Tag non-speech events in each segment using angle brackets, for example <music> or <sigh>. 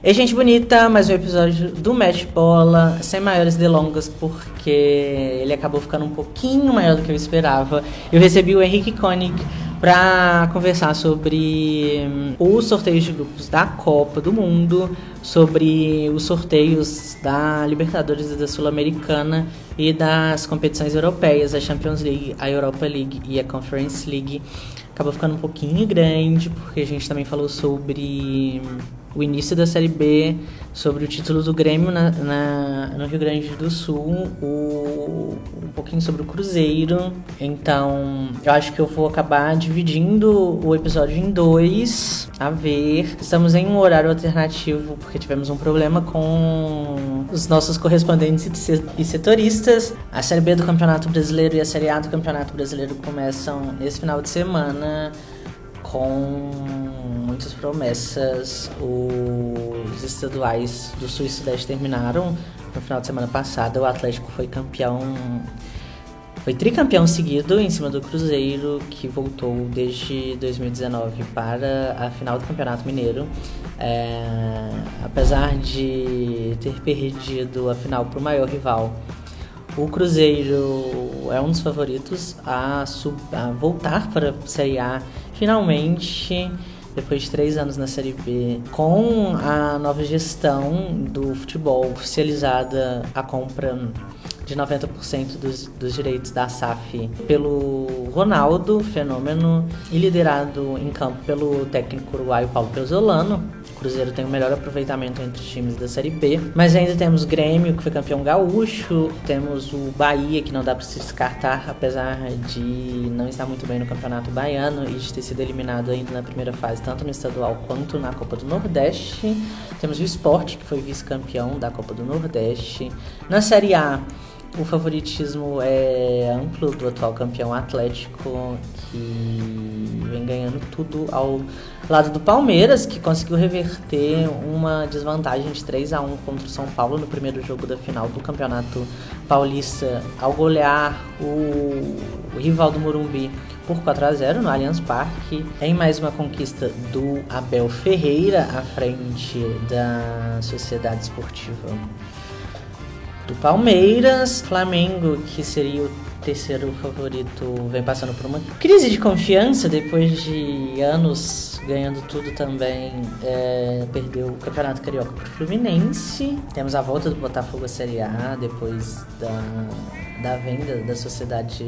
E gente bonita, mais um episódio do Match Bola, sem maiores delongas, porque ele acabou ficando um pouquinho maior do que eu esperava. Eu recebi o Henrique Koenig para conversar sobre hum, os sorteios de grupos da Copa do Mundo, sobre os sorteios da Libertadores e da Sul-Americana e das competições europeias, a Champions League, a Europa League e a Conference League. Acabou ficando um pouquinho grande, porque a gente também falou sobre hum, o início da Série B, sobre o título do Grêmio na, na, no Rio Grande do Sul, o, um pouquinho sobre o Cruzeiro. Então, eu acho que eu vou acabar dividindo o episódio em dois, a ver. Estamos em um horário alternativo, porque tivemos um problema com os nossos correspondentes e setoristas. A Série B do Campeonato Brasileiro e a Série A do Campeonato Brasileiro começam nesse final de semana com muitas promessas. Os estaduais do Sul e Sudeste terminaram no final de semana passado. O Atlético foi campeão, foi tricampeão seguido em cima do Cruzeiro, que voltou desde 2019 para a final do Campeonato Mineiro. É, apesar de ter perdido a final para o maior rival o Cruzeiro é um dos favoritos a, sub, a voltar para a Série A finalmente, depois de três anos na Série B, com a nova gestão do futebol oficializada a compra de 90% dos, dos direitos da SAF pelo Ronaldo, fenômeno, e liderado em campo pelo técnico uruguaio Paulo Pezzolano, Cruzeiro tem o melhor aproveitamento entre os times da Série B. Mas ainda temos Grêmio, que foi campeão gaúcho. Temos o Bahia, que não dá para se descartar, apesar de não estar muito bem no Campeonato Baiano e de ter sido eliminado ainda na primeira fase, tanto no estadual quanto na Copa do Nordeste. Temos o Sport, que foi vice-campeão da Copa do Nordeste. Na Série A, o favoritismo é amplo do atual campeão Atlético, que vem ganhando tudo ao lado do Palmeiras, que conseguiu reverter uma desvantagem de 3 a 1 contra o São Paulo no primeiro jogo da final do Campeonato Paulista, ao golear o, o rival do Morumbi por 4 a 0 no Allianz Parque, em mais uma conquista do Abel Ferreira à frente da Sociedade Esportiva do Palmeiras, Flamengo, que seria o terceiro favorito, vem passando por uma crise de confiança depois de anos ganhando tudo também. É, perdeu o Campeonato Carioca para o Fluminense. Temos a volta do Botafogo à Série A depois da, da venda da sociedade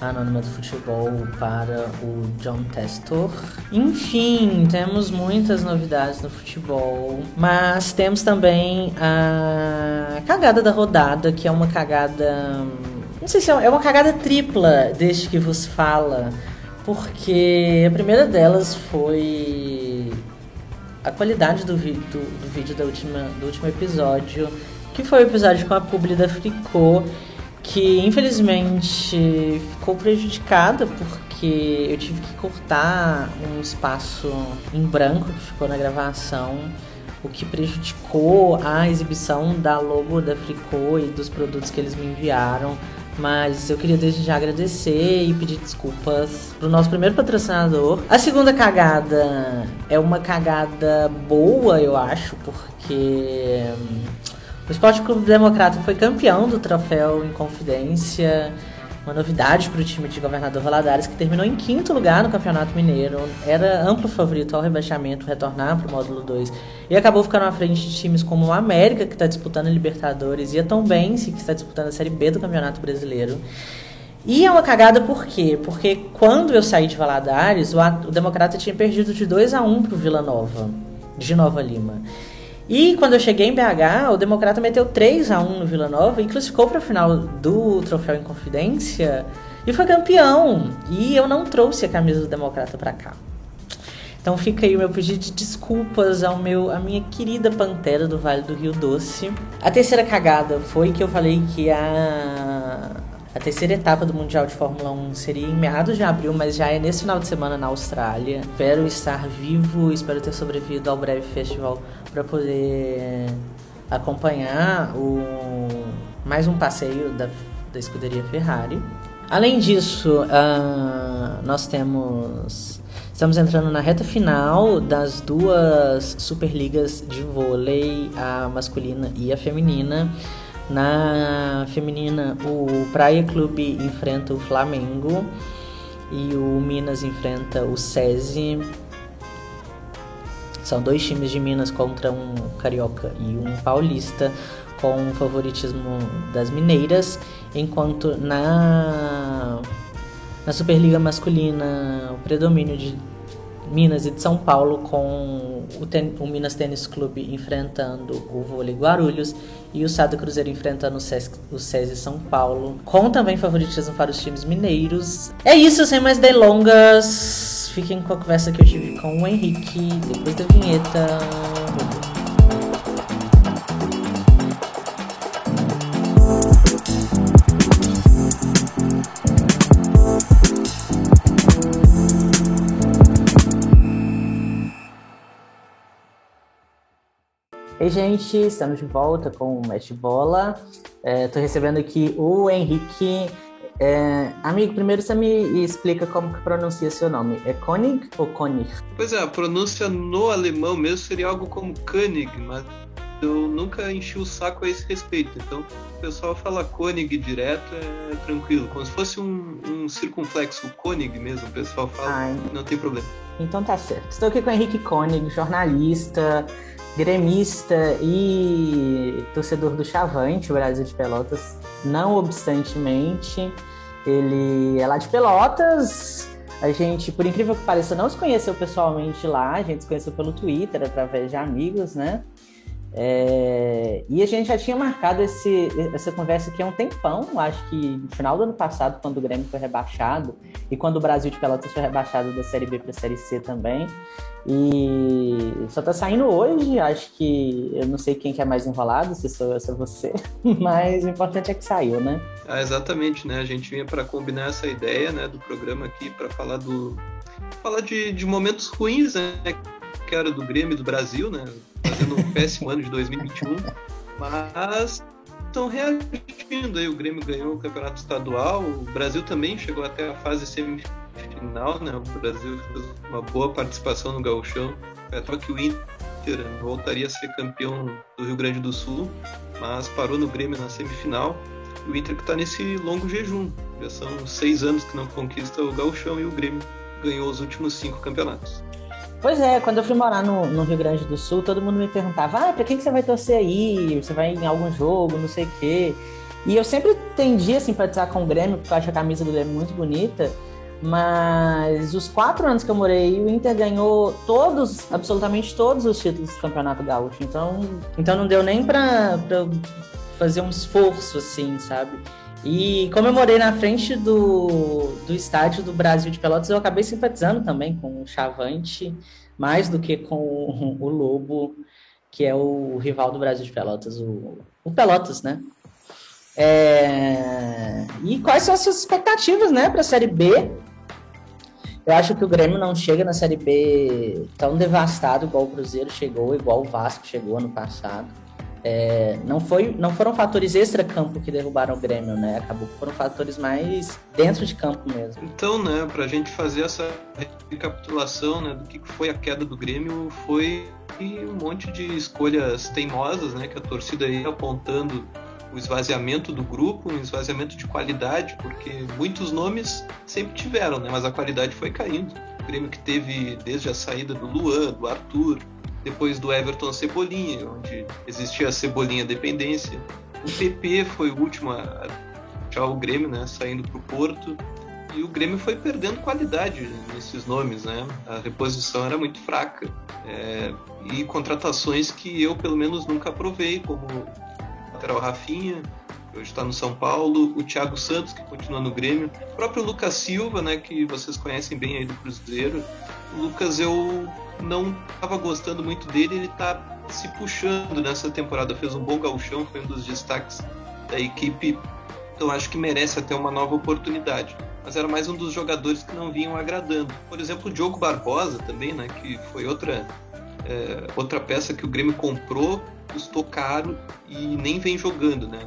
Anônima do Futebol para o John Testor. Enfim, temos muitas novidades no futebol, mas temos também a cagada da rodada, que é uma cagada. Não sei se é, é uma cagada tripla desde que vos fala, porque a primeira delas foi a qualidade do, do, do vídeo da última, do último episódio, que foi o episódio com a publi da Fricô que infelizmente ficou prejudicada porque eu tive que cortar um espaço em branco que ficou na gravação, o que prejudicou a exibição da logo da Fricô e dos produtos que eles me enviaram. Mas eu queria desde já agradecer e pedir desculpas pro nosso primeiro patrocinador. A segunda cagada é uma cagada boa, eu acho, porque o Esporte Clube Democrata foi campeão do troféu em Confidência, uma novidade para o time de Governador Valadares, que terminou em quinto lugar no Campeonato Mineiro. Era amplo favorito ao rebaixamento, retornar para o módulo 2. E acabou ficando à frente de times como o América, que está disputando a Libertadores, e a Tombense, que está disputando a Série B do Campeonato Brasileiro. E é uma cagada por quê? Porque quando eu saí de Valadares, o, o Democrata tinha perdido de 2 a 1 para o Vila Nova, de Nova Lima. E quando eu cheguei em BH, o Democrata meteu 3 a 1 no Vila Nova e classificou para a final do Troféu em Confidência e foi campeão. E eu não trouxe a camisa do Democrata para cá. Então fica aí o meu pedido de desculpas ao meu, a minha querida Pantera do Vale do Rio Doce. A terceira cagada foi que eu falei que a a terceira etapa do Mundial de Fórmula 1 seria em meados de abril, mas já é nesse final de semana na Austrália. Espero estar vivo, espero ter sobrevivido ao breve festival para poder acompanhar o mais um passeio da, da escuderia Ferrari. Além disso, uh, nós temos Estamos entrando na reta final das duas Superligas de vôlei, a masculina e a feminina. Na feminina, o Praia Clube enfrenta o Flamengo e o Minas enfrenta o SESI. São dois times de Minas contra um carioca e um paulista, com o favoritismo das mineiras, enquanto na, na Superliga Masculina o predomínio de Minas e de São Paulo, com o, ten, o Minas Tênis Clube enfrentando o Vôlei Guarulhos e o Sada Cruzeiro enfrentando o, Sesc, o SESI São Paulo, com também favoritismo para os times mineiros. É isso, sem mais delongas. Fiquem com a conversa que eu tive com o Henrique depois da vinheta. Ei, gente, estamos de volta com o Mestre Bola. Estou é, recebendo aqui o Henrique. É, amigo, primeiro você me explica como que pronuncia seu nome. É Konig ou Konig? Pois é, a pronúncia no alemão mesmo seria algo como Konig, mas eu nunca enchi o saco a esse respeito. Então, o pessoal fala Konig direto, é tranquilo. Como se fosse um, um circunflexo Konig mesmo, o pessoal fala, Ai. não tem problema. Então tá certo. Estou aqui com o Henrique Konig, jornalista, gremista e torcedor do Chavante, o Brasil de Pelotas, não obstantemente, ele é lá de Pelotas. A gente, por incrível que pareça, não se conheceu pessoalmente lá, a gente se conheceu pelo Twitter, através de amigos, né? É, e a gente já tinha marcado esse, essa conversa aqui há um tempão, acho que no final do ano passado, quando o Grêmio foi rebaixado, e quando o Brasil de Pelotas foi rebaixado da Série B para a Série C também. E só tá saindo hoje, acho que eu não sei quem que é mais enrolado, se sou eu, se é você, <laughs> mas o importante é que saiu, né? Ah, exatamente, né? A gente vinha para combinar essa ideia, né, do programa aqui para falar do falar de, de momentos ruins, né, que era do Grêmio e do Brasil, né? Fazendo um <laughs> péssimo ano de 2021, mas estão reagindo aí. O Grêmio ganhou o campeonato estadual, o Brasil também chegou até a fase semifinal final, né? O Brasil fez uma boa participação no gauchão. É que o Inter voltaria a ser campeão do Rio Grande do Sul, mas parou no Grêmio na semifinal. O Inter que está nesse longo jejum. Já são seis anos que não conquista o gauchão e o Grêmio ganhou os últimos cinco campeonatos. Pois é, quando eu fui morar no, no, Rio Grande do Sul, todo mundo me perguntava, ah, pra quem que você vai torcer aí? Você vai em algum jogo, não sei o quê. E eu sempre tendi a simpatizar com o Grêmio, porque eu acho a camisa do Grêmio muito bonita. Mas os quatro anos que eu morei, o Inter ganhou todos, absolutamente todos os títulos do Campeonato Gaúcho. Então, então não deu nem pra fazer um esforço, assim, sabe? E como eu morei na frente do, do estádio do Brasil de Pelotas, eu acabei simpatizando também com o Chavante, mais do que com o Lobo, que é o rival do Brasil de Pelotas, o, o Pelotas, né? É... E quais são as suas expectativas, né, para a Série B? Eu acho que o Grêmio não chega na Série B tão devastado igual o Cruzeiro chegou, igual o Vasco chegou ano passado. É, não, foi, não foram fatores extra-campo que derrubaram o Grêmio, né? Acabou foram fatores mais dentro de campo mesmo. Então, né, pra gente fazer essa recapitulação né, do que foi a queda do Grêmio, foi um monte de escolhas teimosas, né, que a torcida ia apontando o esvaziamento do grupo, um esvaziamento de qualidade, porque muitos nomes sempre tiveram, né? mas a qualidade foi caindo. O Grêmio que teve desde a saída do Luan, do Arthur, depois do Everton Cebolinha, onde existia a Cebolinha dependência. O PP foi o último a deixar o Grêmio, né? saindo para o Porto. E o Grêmio foi perdendo qualidade nesses nomes, né? A reposição era muito fraca. É, e contratações que eu, pelo menos, nunca aprovei, como lateral Rafinha, que hoje está no São Paulo, o Thiago Santos, que continua no Grêmio, o próprio Lucas Silva, né, que vocês conhecem bem aí do Cruzeiro. O Lucas eu não estava gostando muito dele, ele está se puxando nessa temporada, fez um bom gauchão, foi um dos destaques da equipe, então acho que merece até uma nova oportunidade. Mas era mais um dos jogadores que não vinham agradando. Por exemplo, o Diogo Barbosa também, né, que foi outra é, outra peça que o Grêmio comprou custou caro e nem vem jogando, né?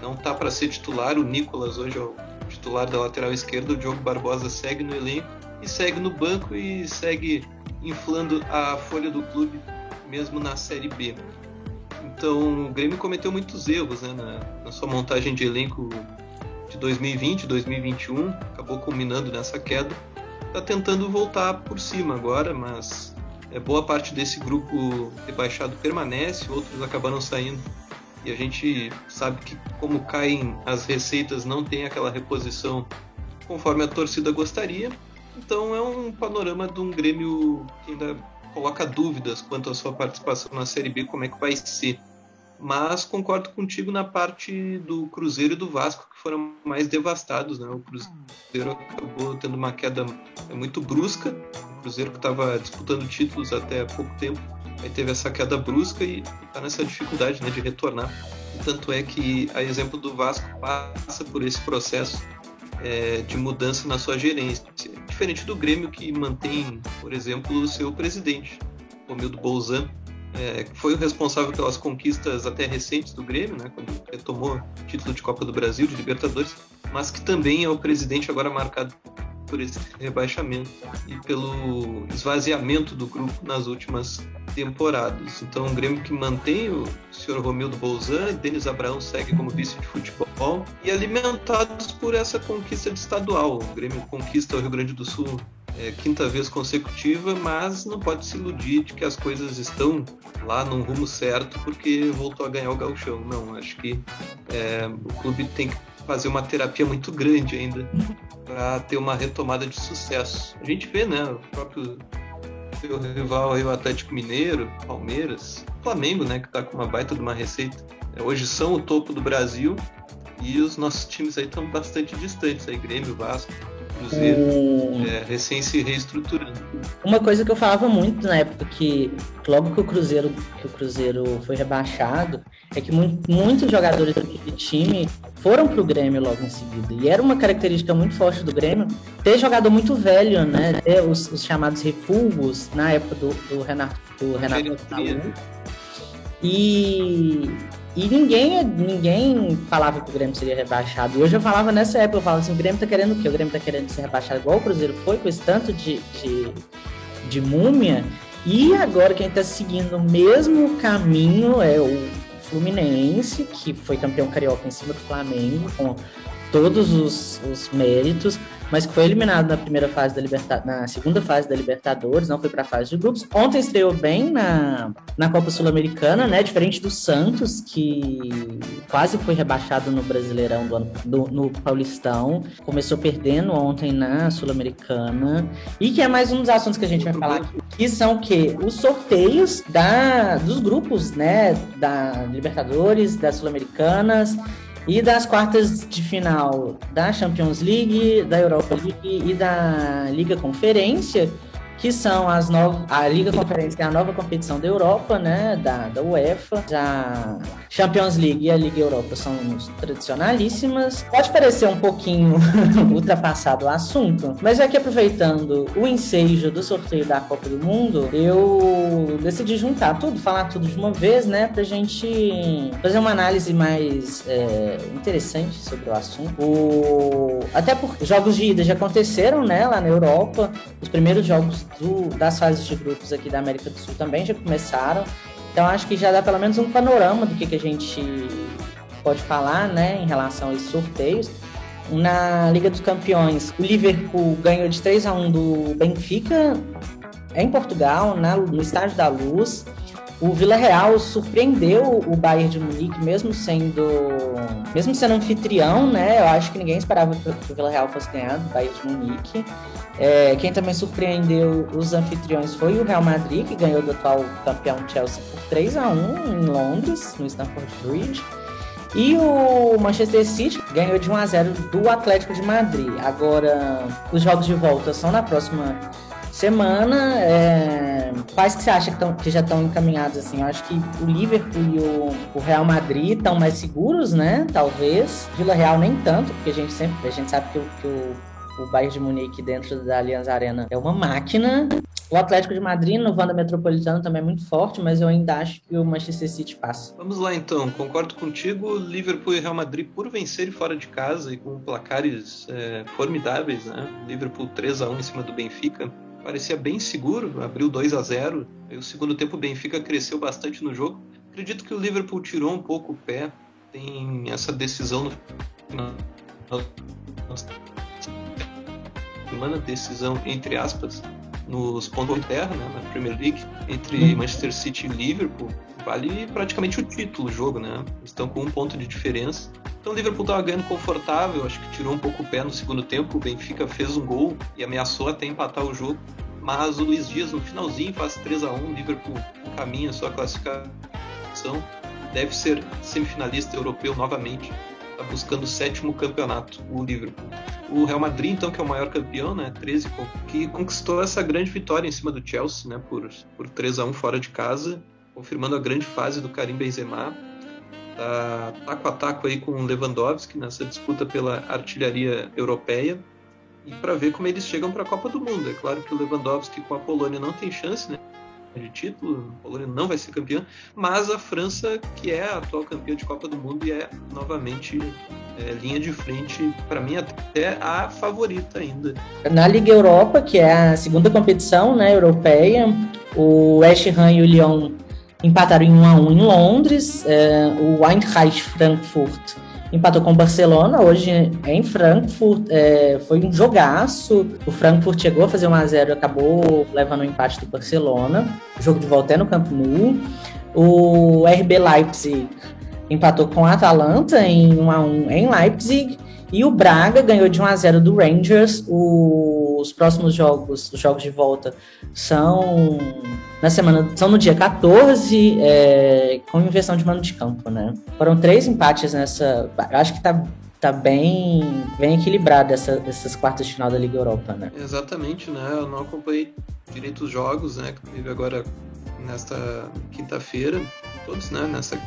Não tá para ser titular, o Nicolas hoje é o titular da lateral esquerda, o Diogo Barbosa segue no elenco e segue no banco e segue inflando a folha do clube mesmo na Série B. Então o Grêmio cometeu muitos erros né, na, na sua montagem de elenco de 2020, 2021, acabou culminando nessa queda. Está tentando voltar por cima agora, mas é, boa parte desse grupo rebaixado permanece, outros acabaram saindo. E a gente sabe que, como caem as receitas, não tem aquela reposição conforme a torcida gostaria. Então é um panorama de um Grêmio que ainda coloca dúvidas quanto à sua participação na Série B, como é que vai ser. Mas concordo contigo na parte do Cruzeiro e do Vasco, que foram mais devastados. Né? O Cruzeiro acabou tendo uma queda muito brusca. O Cruzeiro que estava disputando títulos até há pouco tempo, aí teve essa queda brusca e está nessa dificuldade né, de retornar. E tanto é que, a exemplo do Vasco, passa por esse processo é, de mudança na sua gerência. Diferente do Grêmio, que mantém, por exemplo, o seu presidente, Romildo Bolzan, é, foi o responsável pelas conquistas até recentes do Grêmio, né, quando retomou o título de Copa do Brasil, de Libertadores, mas que também é o presidente agora marcado por esse rebaixamento e pelo esvaziamento do grupo nas últimas temporadas. Então, um Grêmio que mantém o senhor Romildo Bolzan, Denis Abraão segue como vice de futebol e alimentados por essa conquista de estadual. O Grêmio conquista o Rio Grande do Sul é, quinta vez consecutiva, mas não pode se iludir de que as coisas estão lá num rumo certo porque voltou a ganhar o gauchão. Não, acho que é, o clube tem que fazer uma terapia muito grande ainda para ter uma retomada de sucesso. A gente vê, né, o próprio seu rival aí, o Atlético Mineiro, Palmeiras, Flamengo, né, que está com uma baita de uma receita. É, hoje são o topo do Brasil e os nossos times aí estão bastante distantes, aí Grêmio, Vasco, Cruzeiro, um... é, recém se reestruturando. Uma coisa que eu falava muito na época que logo que o Cruzeiro que o Cruzeiro foi rebaixado é que muito, muitos jogadores do time foram pro Grêmio logo em seguida e era uma característica muito forte do Grêmio ter jogador muito velho, né? Ter os, os chamados refugos na época do, do Renato do Renato e e ninguém, ninguém falava que o Grêmio seria rebaixado. E hoje eu falava nessa época, eu falava assim, o Grêmio tá querendo o quê? O Grêmio tá querendo ser rebaixado igual o Cruzeiro foi, com esse tanto de, de, de múmia. E agora quem tá seguindo o mesmo caminho é o Fluminense, que foi campeão carioca em cima do Flamengo, com todos os, os méritos mas que foi eliminado na primeira fase da Libertadores, na segunda fase da Libertadores, não foi para a fase de grupos. Ontem estreou bem na, na Copa Sul-Americana, né? Diferente do Santos, que quase foi rebaixado no Brasileirão do, ano, do no Paulistão. Começou perdendo ontem na Sul-Americana. E que é mais um dos assuntos que a gente vai falar aqui, que são o quê? Os sorteios da, dos grupos, né? Da Libertadores, das Sul-Americanas e das quartas de final da Champions League, da Europa League e da Liga Conferência, que são as novas. A Liga Conferência é a nova competição da Europa, né? Da, da UEFA. A Champions League e a Liga Europa são tradicionalíssimas. Pode parecer um pouquinho <laughs> ultrapassado o assunto, mas aqui aproveitando o ensejo do sorteio da Copa do Mundo, eu decidi juntar tudo, falar tudo de uma vez, né? Pra gente fazer uma análise mais é, interessante sobre o assunto. O... Até porque jogos de ida já aconteceram, né? Lá na Europa. Os primeiros jogos do, das fases de grupos aqui da América do Sul também já começaram. Então acho que já dá pelo menos um panorama do que, que a gente pode falar, né, em relação a esses sorteios. Na Liga dos Campeões, o Liverpool ganhou de 3 a 1 do Benfica em Portugal, na, no Estádio da Luz. O Vila Real surpreendeu o Bayern de Munique, mesmo sendo, mesmo sendo anfitrião, né? Eu acho que ninguém esperava que o Vila Real fosse ganhar do Bayern de Munique. É, quem também surpreendeu os anfitriões foi o Real Madrid, que ganhou do atual campeão Chelsea por 3 a 1 em Londres, no Stamford Bridge. E o Manchester City ganhou de 1 a 0 do Atlético de Madrid. Agora, os jogos de volta são na próxima semana. É... Quais que você acha que, tão, que já estão encaminhados assim? Eu acho que o Liverpool e o, o, Real Madrid estão mais seguros, né? Talvez. Vila Real nem tanto, porque a gente sempre a gente sabe que o, que o o Bayern de Munique dentro da Allianz Arena é uma máquina. O Atlético de Madrid no Wanda Metropolitano também é muito forte, mas eu ainda acho que o Manchester City passa. Vamos lá então, concordo contigo. Liverpool e Real Madrid por vencerem fora de casa e com placares é, formidáveis, né? Liverpool 3 a 1 em cima do Benfica. Parecia bem seguro, abriu 2 a 0 e o segundo tempo o Benfica cresceu bastante no jogo. Acredito que o Liverpool tirou um pouco o pé, tem essa decisão no final semana, decisão entre aspas, nos pontos de terra, né, na Premier League, entre uhum. Manchester City e Liverpool, vale praticamente o título o jogo, né? Estão com um ponto de diferença. Então o Liverpool estava ganhando confortável, acho que tirou um pouco o pé no segundo tempo. O Benfica fez um gol e ameaçou até empatar o jogo. Mas o Luiz Dias no finalzinho faz 3 a 1 o Liverpool caminha sua classificação. Deve ser semifinalista europeu novamente está buscando o sétimo campeonato, o Liverpool. O Real Madrid, então, que é o maior campeão, né, 13, que conquistou essa grande vitória em cima do Chelsea, né, por, por 3 a 1 fora de casa, confirmando a grande fase do Karim Benzema. Tá taco a taco aí com o Lewandowski nessa disputa pela artilharia europeia e para ver como eles chegam para a Copa do Mundo. É claro que o Lewandowski com a Polônia não tem chance, né? De título, a Polônia não vai ser campeã, mas a França, que é a atual campeã de Copa do Mundo e é novamente é, linha de frente, para mim até a favorita ainda. Na Liga Europa, que é a segunda competição né, europeia, o West Ham e o Lyon empataram em 1 a 1 em Londres, é, o Eintracht Frankfurt empatou com o Barcelona, hoje em Frankfurt, é, foi um jogaço, o Frankfurt chegou a fazer 1x0 acabou levando o um empate do Barcelona, o jogo de volta é no Camp Nou, o RB Leipzig empatou com o Atalanta em 1x1 em Leipzig, e o Braga ganhou de 1 a 0 do Rangers. Os próximos jogos, os jogos de volta, são na semana, são no dia 14, é, com inversão de mano de campo, né? Foram três empates nessa. Acho que tá, tá bem, bem equilibrado essa, essas quartas de final da Liga Europa, né? Exatamente, né? Eu não acompanhei direito os jogos, né? Que teve agora nesta quinta-feira, todos, né? Nessa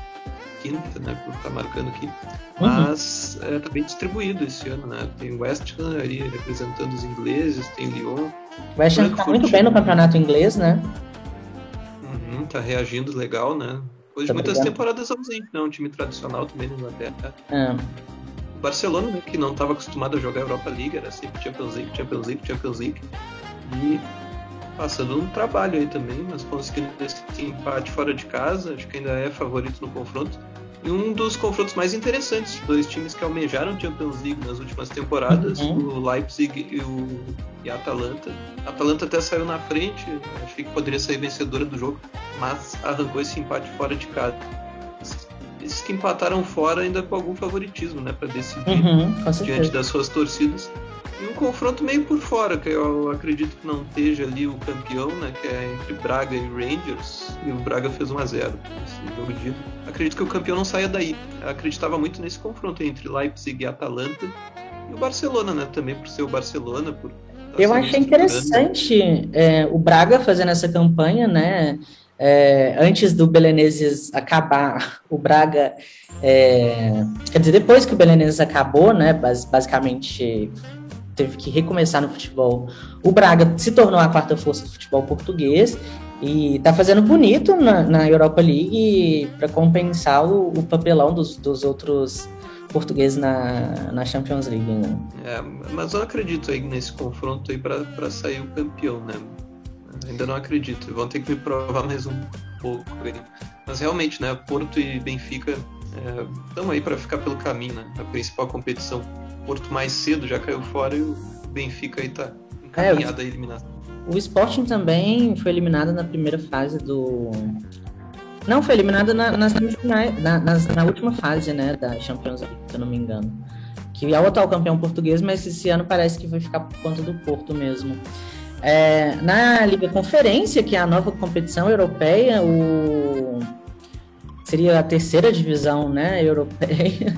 quinta, né? Por estar marcando aqui. Uhum. Mas uhum. é, tá bem distribuído esse ano, né? Tem West Ham ali representando os ingleses, tem Lyon. O West Ham tá muito bem no campeonato inglês, né? Uhum, tá reagindo legal, né? Depois de muitas temporadas ausente, né? Um time tradicional também na Inglaterra. É. O Barcelona, né, que não estava acostumado a jogar Europa League, era sempre Champions League, Champions League, Champions League. E passando um trabalho aí também, mas conseguindo esse empate fora de casa, acho que ainda é favorito no confronto. E um dos confrontos mais interessantes, dois times que almejaram Champions League nas últimas temporadas, uhum. o Leipzig e o e a Atalanta. A Atalanta até saiu na frente, achei que poderia sair vencedora do jogo, mas arrancou esse empate fora de casa. Esses que empataram fora ainda com algum favoritismo, né, para decidir uhum, diante das suas torcidas. E um confronto meio por fora, que eu acredito que não esteja ali o campeão, né? Que é entre Braga e Rangers. E o Braga fez 1 a 0 nesse jogo de Acredito que o campeão não saia daí. Eu acreditava muito nesse confronto entre Leipzig e Atalanta. E o Barcelona, né? Também por ser o Barcelona, por eu achei interessante é, o Braga fazendo essa campanha, né? É, antes do Belenenses acabar, o Braga, é, quer dizer, depois que o Belenenses acabou, né? Basicamente teve que recomeçar no futebol. O Braga se tornou a quarta força do futebol português e tá fazendo bonito na, na Europa League para compensar o, o, papelão dos, dos outros portugueses na, na Champions League. Né? É, mas eu acredito aí nesse confronto aí para sair o campeão, né? Ainda não acredito. Vão ter que me provar mais um pouco. Aí. Mas realmente, né? Porto e Benfica estão é, aí para ficar pelo caminho, né? A principal competição. Porto mais cedo já caiu fora e o Benfica aí tá encaminhado é, a eliminação. O Sporting também foi eliminado na primeira fase do. Não, foi eliminado na, nas na, na última fase, né, da Champions League, se eu não me engano. Que é o atual campeão português, mas esse ano parece que vai ficar por conta do Porto mesmo. É, na Liga Conferência, que é a nova competição europeia, o seria a terceira divisão né, europeia.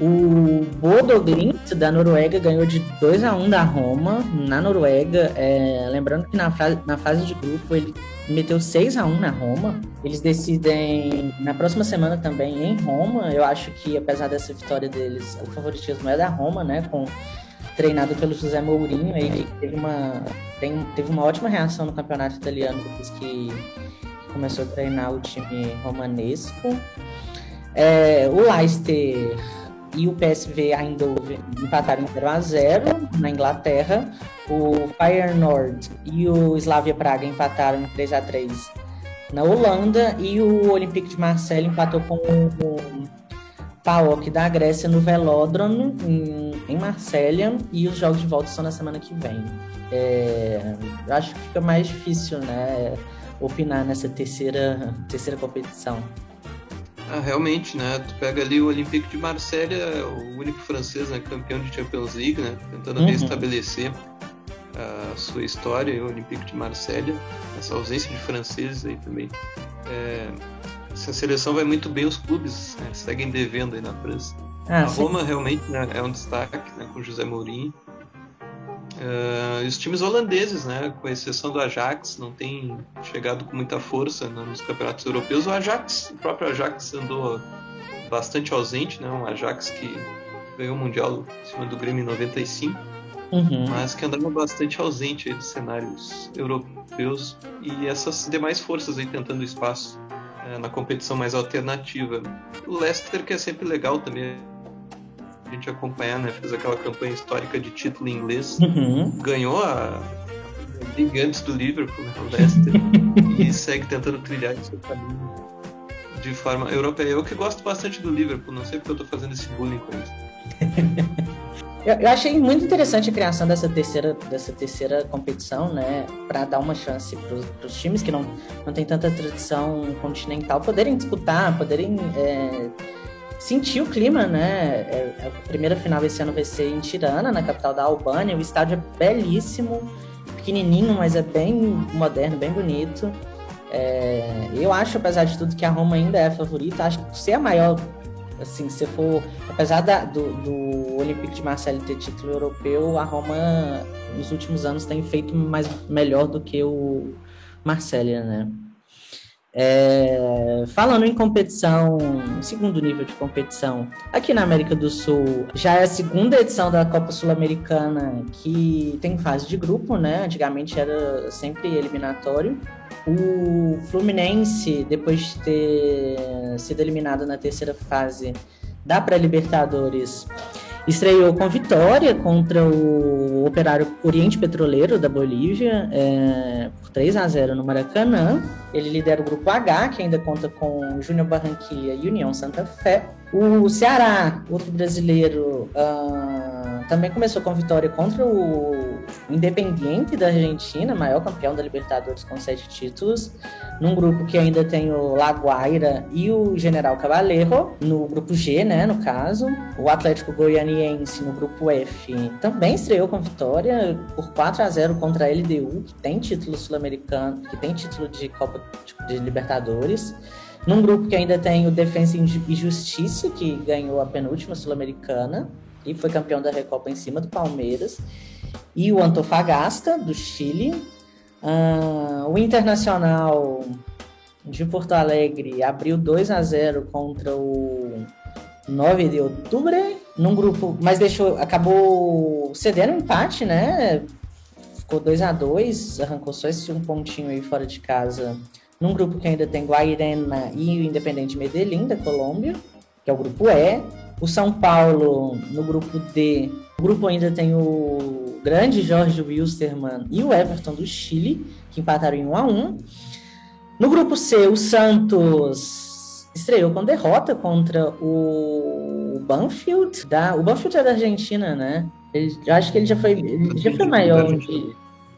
O Bodo Glimt da Noruega ganhou de 2 a 1 da Roma na Noruega. É, lembrando que na fase, na fase de grupo ele meteu 6 a 1 na Roma. Eles decidem na próxima semana também em Roma. Eu acho que apesar dessa vitória deles, o favoritismo é da Roma, né? Com treinado pelo José Mourinho, aí, teve uma, tem, teve uma ótima reação no campeonato italiano depois que começou a treinar o time romanesco. É, o Leicester e o PSV Eindhoven empataram em 0 a 0 na Inglaterra. O Feyenoord e o Slavia Praga empataram em 3 a 3 na Holanda e o Olympique de Marseille empatou com o PAOK da Grécia no Velódromo em, em Marsella e os jogos de volta são na semana que vem. É, acho que fica mais difícil, né, opinar nessa terceira terceira competição. Ah, realmente, né? Tu pega ali o Olympique de Marselha, o único francês, né, campeão de Champions League, né? Tentando uhum. restabelecer a sua história, o Olympique de Marselha, essa ausência de franceses aí também. É, essa seleção vai muito bem, os clubes né, seguem devendo aí na França. Ah, a Roma sim. realmente né, é um destaque, né, com José Mourinho. Uh, os times holandeses, né, com exceção do Ajax, não tem chegado com muita força né, nos campeonatos europeus. O Ajax, o próprio Ajax andou bastante ausente, né, um Ajax que ganhou o Mundial em cima do Grêmio em 95, uhum. mas que andava bastante ausente aí dos cenários europeus e essas demais forças aí tentando espaço uh, na competição mais alternativa. O Leicester que é sempre legal também gente acompanhar, né? Fez aquela campanha histórica de título em inglês. Uhum. Ganhou a liga antes do Liverpool, né? O Leicester. <laughs> e segue tentando trilhar seu caminho de forma europeia. Eu que gosto bastante do Liverpool, não sei porque eu tô fazendo esse bullying com isso. <laughs> eu, eu, achei muito interessante a criação dessa terceira, dessa terceira competição, né? Para dar uma chance para os times que não, não tem tanta tradição continental poderem disputar, poderem. É, sentir o clima, né? É, é, a primeira final esse ano vai ser em Tirana, na capital da Albânia. O estádio é belíssimo, pequenininho, mas é bem moderno, bem bonito. É, eu acho, apesar de tudo, que a Roma ainda é a favorita. Acho que ser a maior, assim, se for, apesar da, do, do Olympique de Marseille ter título europeu, a Roma nos últimos anos tem feito mais melhor do que o Marseille, né? É, falando em competição, segundo nível de competição, aqui na América do Sul já é a segunda edição da Copa Sul-Americana que tem fase de grupo, né? Antigamente era sempre eliminatório. O Fluminense, depois de ter sido eliminado na terceira fase da pré-Libertadores, Estreou com vitória contra o Operário Oriente Petroleiro da Bolívia, é, por 3 a 0 no Maracanã. Ele lidera o grupo H, que ainda conta com Júnior Barranquilla e União Santa Fé. O Ceará, outro brasileiro, também começou com vitória contra o Independiente da Argentina, maior campeão da Libertadores com sete títulos num grupo que ainda tem o Laguaira e o General Cabaleiro, no grupo G, né, no caso. O Atlético Goianiense, no grupo F, também estreou com vitória por 4 a 0 contra a LDU, que tem título sul-americano, que tem título de Copa de Libertadores. Num grupo que ainda tem o Defensa e Justiça, que ganhou a penúltima sul-americana e foi campeão da Recopa em cima do Palmeiras. E o Antofagasta, do Chile, Uh, o Internacional de Porto Alegre abriu 2 a 0 contra o 9 de outubro, num grupo, mas deixou, acabou cedendo um empate, né? Ficou 2 a 2 arrancou só esse um pontinho aí fora de casa, num grupo que ainda tem Guairena e o Independente Medellín, da Colômbia, que é o grupo E. O São Paulo, no grupo D, o grupo ainda tem o grande Jorge Wilstermann e o Everton do Chile, que empataram em 1 a 1 No grupo C, o Santos estreou com derrota contra o Banfield. Da, o Banfield é da Argentina, né? Ele, eu acho que ele já foi, ele já foi maior.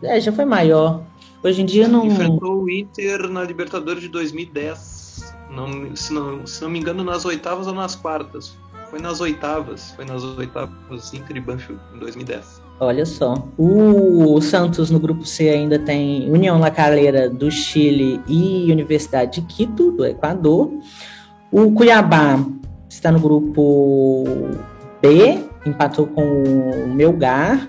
É, já foi maior. Hoje em dia não. Enfrentou o Inter na Libertadores de 2010. Não, se, não, se não me engano, nas oitavas ou nas quartas. Foi nas oitavas. Foi nas oitavas Inter e Banfield em 2010. Olha só. O Santos no grupo C ainda tem União La Calera do Chile e Universidade de Quito, do Equador. O Cuiabá está no grupo B, empatou com o Melgar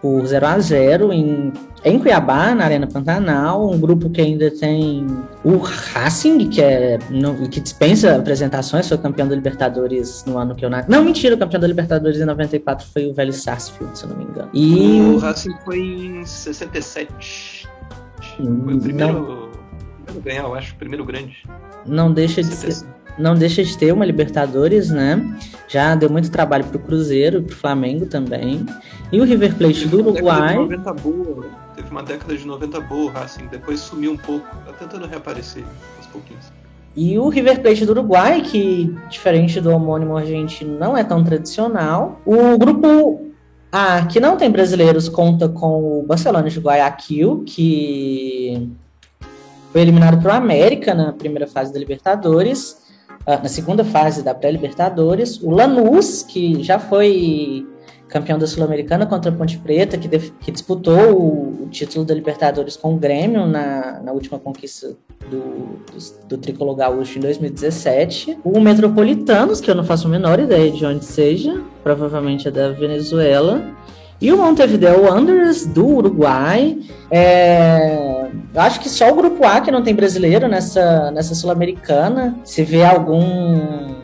por 0 a 0 em em Cuiabá, na Arena Pantanal, um grupo que ainda tem o Racing, que é no, que dispensa apresentações, foi campeão da Libertadores no ano que eu nasci. Não, mentira, o campeão da Libertadores em 94 foi o Velho Sarsfield, se eu não me engano. E o Racing foi em 67. Foi o primeiro, não... primeiro ganhar, eu acho, o primeiro grande. Não deixa de ser não deixa de ter uma Libertadores, né? Já deu muito trabalho pro Cruzeiro, pro Flamengo também. E o River Plate do Uruguai. Teve uma década de 90 boa, teve uma década de 90 boa o Racing, depois sumiu um pouco, tá tentando reaparecer aos pouquinhos. E o River Plate do Uruguai, que diferente do homônimo argentino, não é tão tradicional. O grupo A, que não tem brasileiros, conta com o Barcelona de Guayaquil, que foi eliminado para o América na primeira fase da Libertadores. Ah, na segunda fase da pré-Libertadores. O Lanús, que já foi campeão da Sul-Americana contra a Ponte Preta, que, que disputou o, o, título da Libertadores com o Grêmio na, na última conquista do, do, do Tricolor Gaúcho em 2017. O Metropolitanos, que eu não faço a menor ideia de onde seja, provavelmente é da Venezuela. E o Montevideo Wanderers do Uruguai. É... Eu acho que só o grupo A que não tem brasileiro nessa, nessa Sul-Americana. Se vê algum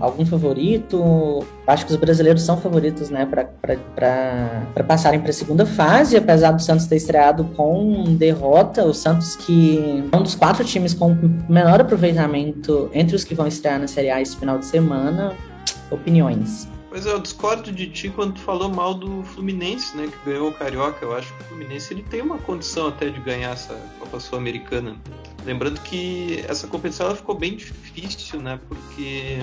algum favorito? Acho que os brasileiros são favoritos, né, para passarem para a segunda fase, apesar do Santos ter estreado com derrota. O Santos, que é um dos quatro times com menor aproveitamento entre os que vão estrear na Série A esse final de semana. Opiniões. Pois é, eu discordo de ti quando tu falou mal do Fluminense, né, que ganhou o Carioca. Eu acho que o Fluminense ele tem uma condição até de ganhar essa Copa Sul-Americana. Lembrando que essa competição ela ficou bem difícil, né, porque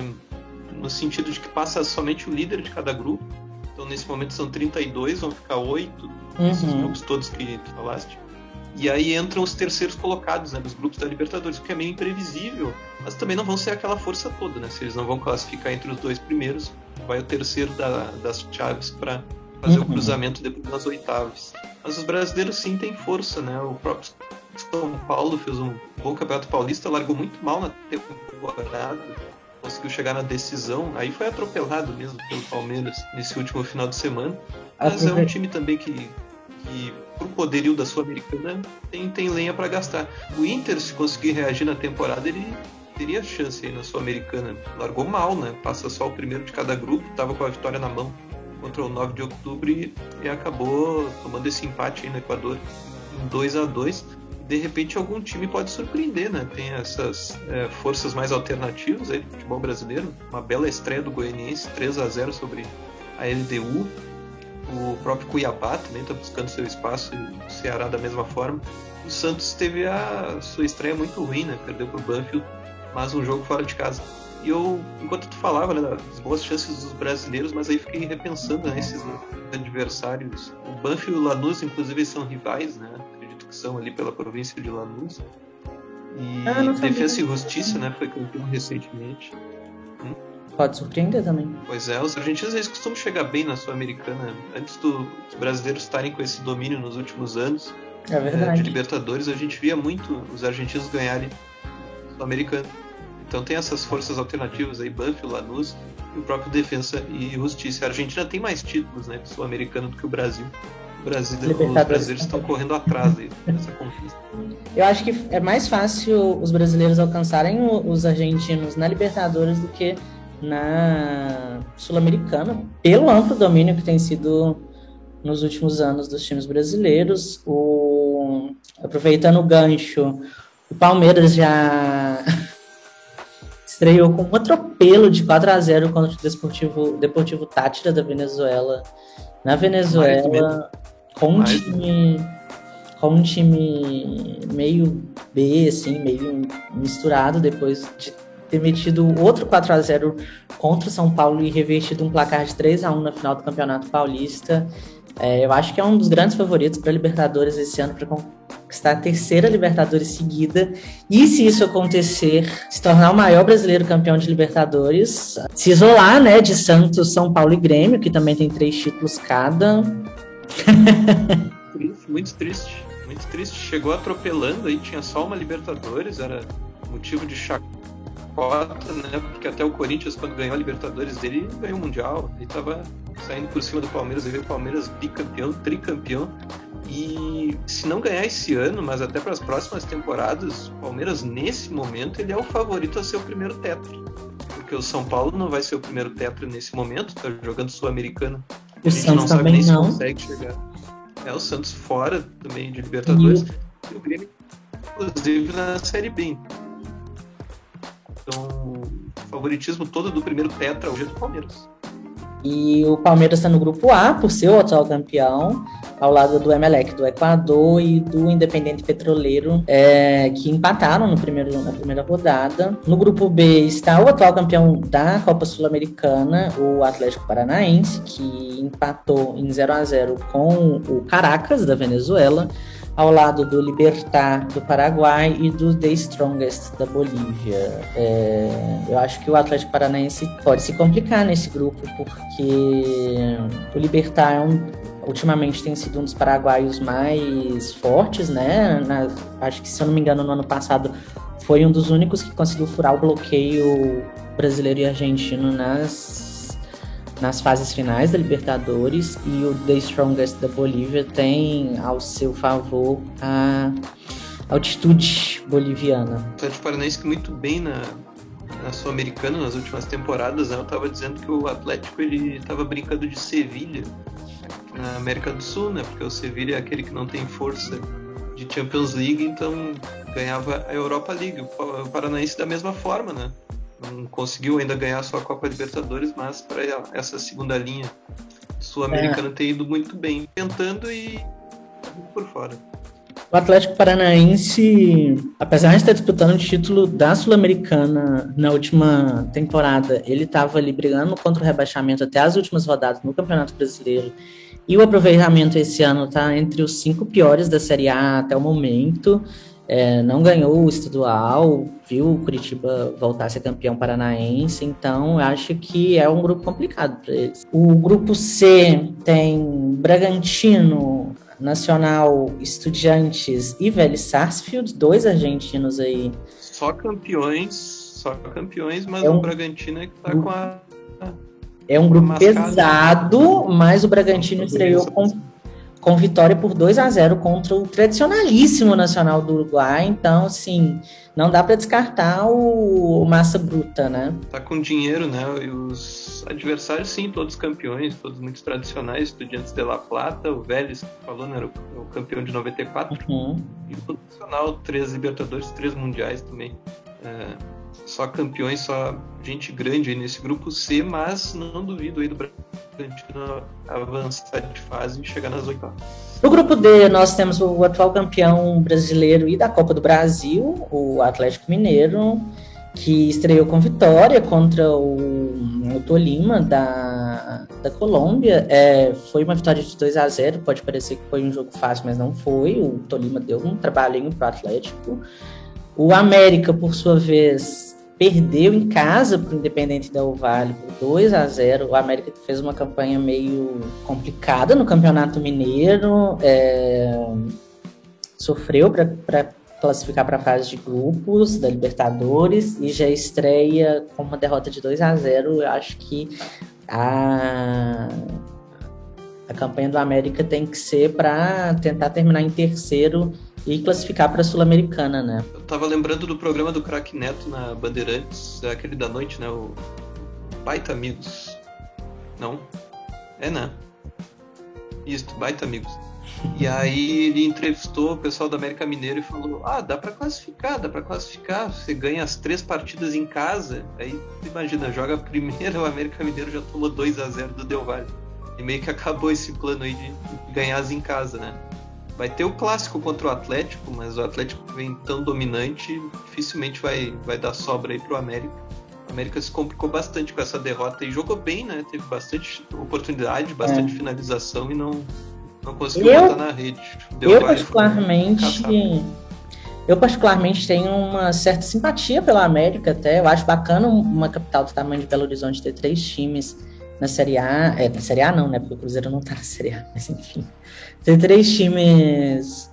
no sentido de que passa somente o líder de cada grupo. Então nesse momento são 32, vão ficar 8, uhum. esses grupos todos que tu falaste. E aí entram os terceiros colocados, né, dos grupos da Libertadores, o que é meio imprevisível, mas também não vão ser aquela força toda, né? Se eles não vão classificar entre os dois primeiros, vai o terceiro da, das chaves para fazer uhum. o cruzamento depois das oitavas. Mas os brasileiros sim têm força, né? O próprio São Paulo fez um bom campeonato paulista, largou muito mal na temporada, conseguiu chegar na decisão, aí foi atropelado mesmo pelo Palmeiras nesse último final de semana. Mas é um time também que, que pro poderio da Sul-Americana, tem, tem lenha para gastar. O Inter, se conseguir reagir na temporada, ele teria chance aí na Sul-Americana. Largou mal, né? Passa só o primeiro de cada grupo, tava com a vitória na mão contra o 9 de outubro e, e acabou tomando esse empate aí no Equador, 2 a 2 de repente algum time pode surpreender, né? Tem essas é, forças mais alternativas aí do futebol brasileiro. Uma bela estreia do Goianiense, 3 a 0 sobre a LDU. O próprio Cuiabá também está buscando seu espaço e o Ceará da mesma forma. O Santos teve a sua estreia muito ruim, né? Perdeu para o Banfield, mas um jogo fora de casa. E eu, enquanto tu falava, né, das boas chances dos brasileiros, mas aí fiquei repensando né, esses adversários. O Banfield e o Lanús, inclusive, são rivais, né? Acredito que são ali pela província de Lanús. E ah, Defesa e Justiça, né? Foi campeão recentemente. Hum? pode surpreender também. Pois é, os argentinos eles costumam chegar bem na Sul-Americana antes dos brasileiros estarem com esse domínio nos últimos anos. É verdade. É, de Libertadores, a gente via muito os argentinos ganharem Sul-Americana. Então tem essas forças alternativas aí, Banfield, Lanús e o próprio Defensa e Justiça. A Argentina tem mais títulos, né, sul-americano do que o Brasil. O Brasil os brasileiros estão correndo atrás dessa conquista. Eu acho que é mais fácil os brasileiros alcançarem os argentinos na Libertadores do que na Sul-Americana, pelo amplo domínio que tem sido nos últimos anos dos times brasileiros. O... Aproveitando o gancho, o Palmeiras já <laughs> estreou com um atropelo de 4 a 0 contra o Desportivo, Deportivo Tátira da Venezuela. Na Venezuela, com um time com um time meio B, assim, meio misturado depois de ter metido outro 4 a 0 contra o São Paulo e revertido um placar de 3 a 1 na final do Campeonato Paulista. É, eu acho que é um dos grandes favoritos para Libertadores esse ano para conquistar a terceira Libertadores seguida. E se isso acontecer, se tornar o maior brasileiro campeão de Libertadores, se isolar, né, de Santos, São Paulo e Grêmio, que também tem três títulos cada. <laughs> muito triste, muito triste. Chegou atropelando aí, tinha só uma Libertadores, era motivo de chacota cota, né? Porque até o Corinthians, quando ganhou a Libertadores dele, ganhou o Mundial. Ele tava saindo por cima do Palmeiras, ele veio o Palmeiras bicampeão, tricampeão. E se não ganhar esse ano, mas até para as próximas temporadas, o Palmeiras nesse momento ele é o favorito a ser o primeiro tetra. Porque o São Paulo não vai ser o primeiro tetra nesse momento, tá jogando sul-americana. O Santos não também não. consegue chegar. É o Santos fora também de Libertadores. E o Grêmio, inclusive, na Série B. Então, o favoritismo todo do primeiro tetra hoje é do Palmeiras. E o Palmeiras está no grupo A, por ser o atual campeão, ao lado do Emelec do Equador e do Independente Petroleiro, é, que empataram no primeiro, na primeira rodada. No grupo B está o atual campeão da Copa Sul-Americana, o Atlético Paranaense, que empatou em 0 a 0 com o Caracas, da Venezuela ao lado do Libertar do Paraguai e do The Strongest da Bolívia. É, eu acho que o Atlético Paranaense pode se complicar nesse grupo, porque o Libertar é um, ultimamente tem sido um dos paraguaios mais fortes, né? Na, acho que, se eu não me engano, no ano passado foi um dos únicos que conseguiu furar o bloqueio brasileiro e argentino nas nas fases finais da Libertadores e o The Strongest da Bolívia tem ao seu favor a altitude boliviana. O Atlético Paranaense muito bem na, na Sul-Americana nas últimas temporadas, né? eu estava dizendo que o Atlético ele estava brincando de Sevilha na América do Sul, né? Porque o Sevilha é aquele que não tem força de Champions League, então ganhava a Europa League. O Paranaense da mesma forma, né? Não conseguiu ainda ganhar sua Copa Libertadores, mas para essa segunda linha sul-americana é. ter ido muito bem, tentando e por fora. O Atlético Paranaense, apesar de estar disputando o título da Sul-Americana na última temporada, ele estava ali brigando contra o rebaixamento até as últimas rodadas no Campeonato Brasileiro. E o aproveitamento esse ano está entre os cinco piores da Série A até o momento é, não ganhou o estadual, viu o Curitiba voltar a ser campeão paranaense, então acho que é um grupo complicado para eles. O grupo C tem Bragantino, Nacional, Estudiantes e Vélez Sarsfield, dois argentinos aí. Só campeões, só campeões, mas é um, o Bragantino é que tá com a. É um grupo pesado, mas o Bragantino estreou com com vitória por 2 a 0 contra o tradicionalíssimo Nacional do Uruguai. Então, assim, não dá para descartar o, Massa Bruta, né? Tá com dinheiro, né? E os adversários, sim, todos campeões, todos muito tradicionais, Estudiantes de La Plata, o Vélez, que falou, né? Era o, campeão de 94. Uhum. E o Nacional, três Libertadores, três Mundiais também. É, só campeões, só gente grande aí nesse grupo C, mas não duvido aí do Bragantino avançar de fase e chegar nas oitavas. No grupo D, nós temos o atual campeão brasileiro e da Copa do Brasil, o Atlético Mineiro, que estreou com vitória contra o, o Tolima da, da Colômbia. É, foi uma vitória de 2 a 0 pode parecer que foi um jogo fácil, mas não foi. O Tolima deu um trabalhinho para o Atlético. O América, por sua vez, perdeu em casa para o Independente Del Vale por 2 a 0 O América fez uma campanha meio complicada no Campeonato Mineiro, é, sofreu para classificar para a fase de grupos da Libertadores e já estreia com uma derrota de 2 a 0 Eu acho que a, a campanha do América tem que ser para tentar terminar em terceiro e classificar para a Sul-Americana, né? Eu tava lembrando do programa do Crack Neto na Bandeirantes, aquele da noite, né? O Baita Amigos. Não? É, né? Isso, Baita Amigos. E aí ele entrevistou o pessoal do América Mineiro e falou: Ah, dá para classificar, dá para classificar. Você ganha as três partidas em casa. Aí imagina, joga a primeira, <laughs> o América Mineiro já tomou 2 a 0 do Del Valle. E meio que acabou esse plano aí de ganhar as em casa, né? Vai ter o clássico contra o Atlético, mas o Atlético vem tão dominante, dificilmente vai, vai dar sobra aí pro América. O América se complicou bastante com essa derrota e jogou bem, né? Teve bastante oportunidade, bastante é. finalização e não, não conseguiu eu, botar na rede. Deu eu particularmente. Eu particularmente tenho uma certa simpatia pela América até. Eu acho bacana uma capital do tamanho de Belo Horizonte ter três times na Série A. É, na Série A não, né? Porque o Cruzeiro não tá na Série A, mas enfim. Tem três times.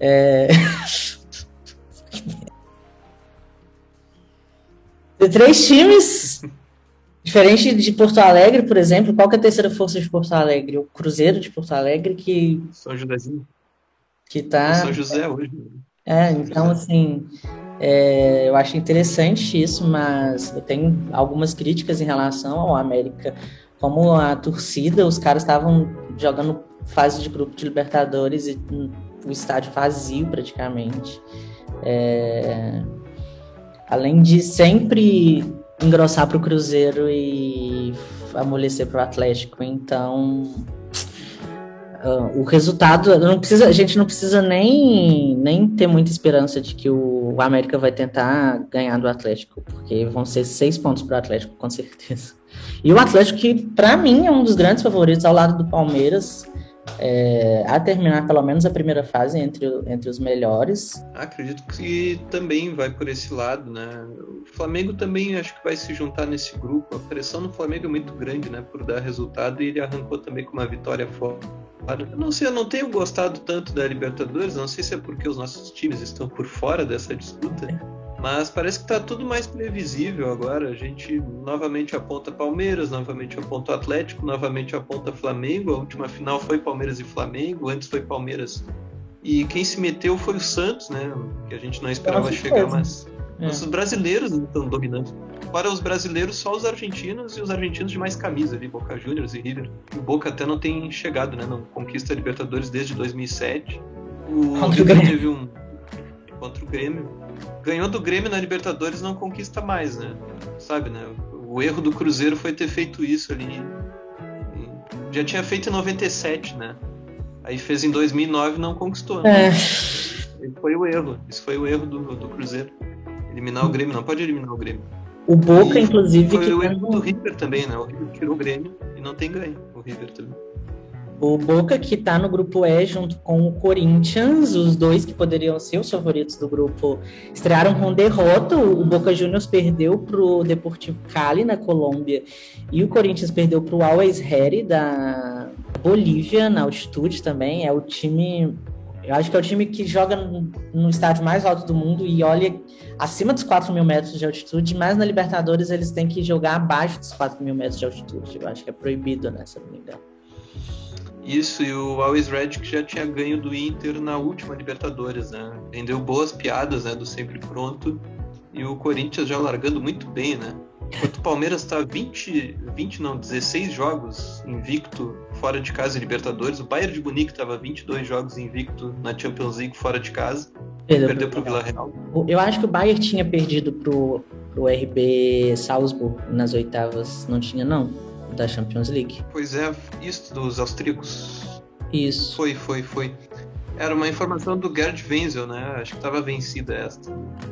É... <laughs> Tem três times Diferente de Porto Alegre, por exemplo, qual que é a terceira força de Porto Alegre? O Cruzeiro de Porto Alegre que. São Josézinho. Que tá. São José hoje. É, então assim. É, eu acho interessante isso, mas eu tenho algumas críticas em relação ao América. Como a torcida, os caras estavam jogando fase de grupo de Libertadores e o estádio vazio praticamente. É, além de sempre engrossar para o Cruzeiro e amolecer para o Atlético. Então, uh, o resultado, não precisa, a gente não precisa nem, nem ter muita esperança de que o, o América vai tentar ganhar do Atlético, porque vão ser seis pontos para o Atlético, com certeza. E o Atlético, que para mim é um dos grandes favoritos ao lado do Palmeiras, é, a terminar pelo menos a primeira fase entre, entre os melhores. Acredito que também vai por esse lado, né? O Flamengo também acho que vai se juntar nesse grupo. A pressão no Flamengo é muito grande, né? Por dar resultado e ele arrancou também com uma vitória fora. Eu não sei, eu não tenho gostado tanto da Libertadores, não sei se é porque os nossos times estão por fora dessa disputa. Mas parece que está tudo mais previsível agora. A gente novamente aponta Palmeiras, novamente aponta Atlético, novamente aponta Flamengo. A última final foi Palmeiras e Flamengo, antes foi Palmeiras. E quem se meteu foi o Santos, né? Que a gente não esperava chegar, mas é. os brasileiros não estão dominando. Para os brasileiros, só os argentinos e os argentinos de mais camisa ali, Boca Juniors e River. O Boca até não tem chegado, né? Não conquista a Libertadores desde 2007. O River teve um contra o Grêmio ganhou do Grêmio na Libertadores não conquista mais, né? Sabe, né? O erro do Cruzeiro foi ter feito isso ali. Já tinha feito em 97, né? Aí fez em 2009 e não conquistou. Né? É. Esse foi o erro. Isso foi o erro do, do Cruzeiro. Eliminar o Grêmio. Não pode eliminar o Grêmio. O Boca, e inclusive. Foi o erro do River também, né? O River tirou o Grêmio e não tem ganho. O River também. O Boca que está no grupo E junto com o Corinthians, os dois que poderiam ser os favoritos do grupo, estrearam com derrota. O Boca Juniors perdeu para o Deportivo Cali na Colômbia e o Corinthians perdeu para o Always Ready da Bolívia na altitude também. É o time eu acho que é o time que joga no, estádio mais alto do mundo e olha acima dos 4 mil metros de altitude, mas na Libertadores eles têm que jogar abaixo dos 4 mil metros de altitude. Eu acho que é proibido, né, se eu não me engano. Isso, e o Always Red que já tinha ganho do Inter na última Libertadores, né? Vendeu boas piadas, né? Do sempre pronto. E o Corinthians já largando muito bem, né? Enquanto o Palmeiras está 20, 20, não, 16 jogos invicto fora de casa em Libertadores. O Bayern de Munique estava 22 jogos invicto na Champions League fora de casa. Perdeu, perdeu para o Vila Real. Eu acho que o Bayern tinha perdido pro, pro RB Salzburg nas oitavas. Não tinha, não? da Champions League. Pois é, isso dos austríacos. Isso. Foi, foi, foi. Era uma informação do Gerd Wenzel, né? Acho que estava vencida esta,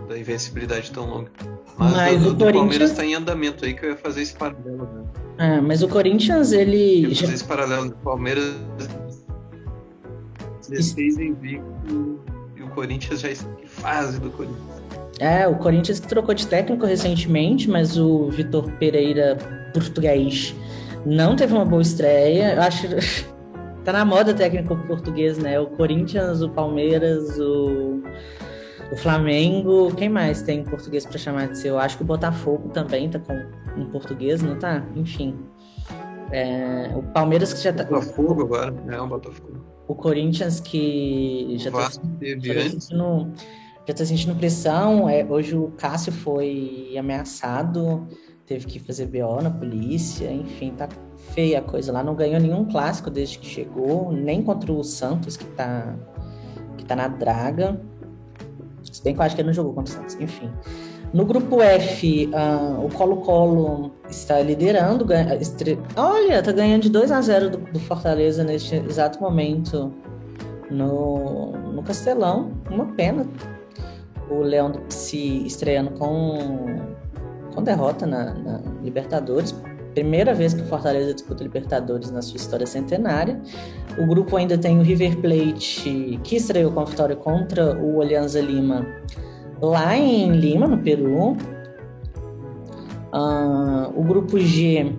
da invencibilidade tão longa. Mas, mas do, o do Corinthians... Palmeiras está em andamento aí que eu ia fazer esse paralelo, né? É, mas o Corinthians, ele. Eu ia fazer esse paralelo do Palmeiras 16 invicto e o Corinthians já está em fase do Corinthians. É, o Corinthians trocou de técnico recentemente, mas o Vitor Pereira, português, não teve uma boa estreia. Eu acho tá na moda técnico português, né? O Corinthians, o Palmeiras, o, o Flamengo. Quem mais tem português para chamar de seu? Eu acho que o Botafogo também tá com um português, não tá? Enfim. É, o Palmeiras que já tá. Botafogo agora, é o Botafogo. O Corinthians que já tá, já tá sentindo, já tá sentindo pressão. É, hoje o Cássio foi ameaçado teve que fazer BO na polícia, enfim, tá feia a coisa lá. Não ganhou nenhum clássico desde que chegou, nem contra o Santos, que tá, que tá na draga. Se bem que eu acho que ele não jogou contra o Santos, enfim. No grupo F, uh, o Colo-Colo está liderando. Ganha. Olha, tá ganhando de 2 a 0 do, do, Fortaleza neste exato momento no, no Castelão. Uma pena. O Leão se estreando com com derrota na, na Libertadores. Primeira vez que o Fortaleza disputa Libertadores na sua história centenária. O grupo ainda tem o River Plate, que estreou com a vitória contra o Alianza Lima, lá em Lima, no Peru. Uh, o grupo G,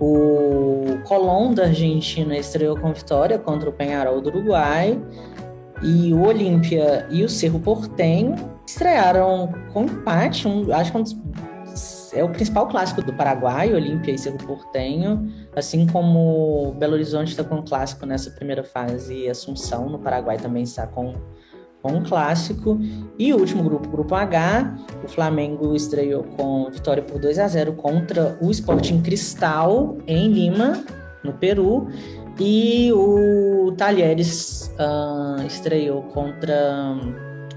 o Colón da Argentina estreou com vitória contra o Penharol do Uruguai. E o Olímpia e o Cerro Portenho estrearam com empate, um, acho que um dos, é o principal clássico do Paraguai, Olímpia e Cerro Portenho, assim como Belo Horizonte está com um clássico nessa primeira fase e Assunção no Paraguai também está com, com um clássico. E o último grupo, Grupo H, o Flamengo estreou com vitória por 2 a 0 contra o Sporting Cristal em Lima, no Peru. E o Talheres uh, estreou contra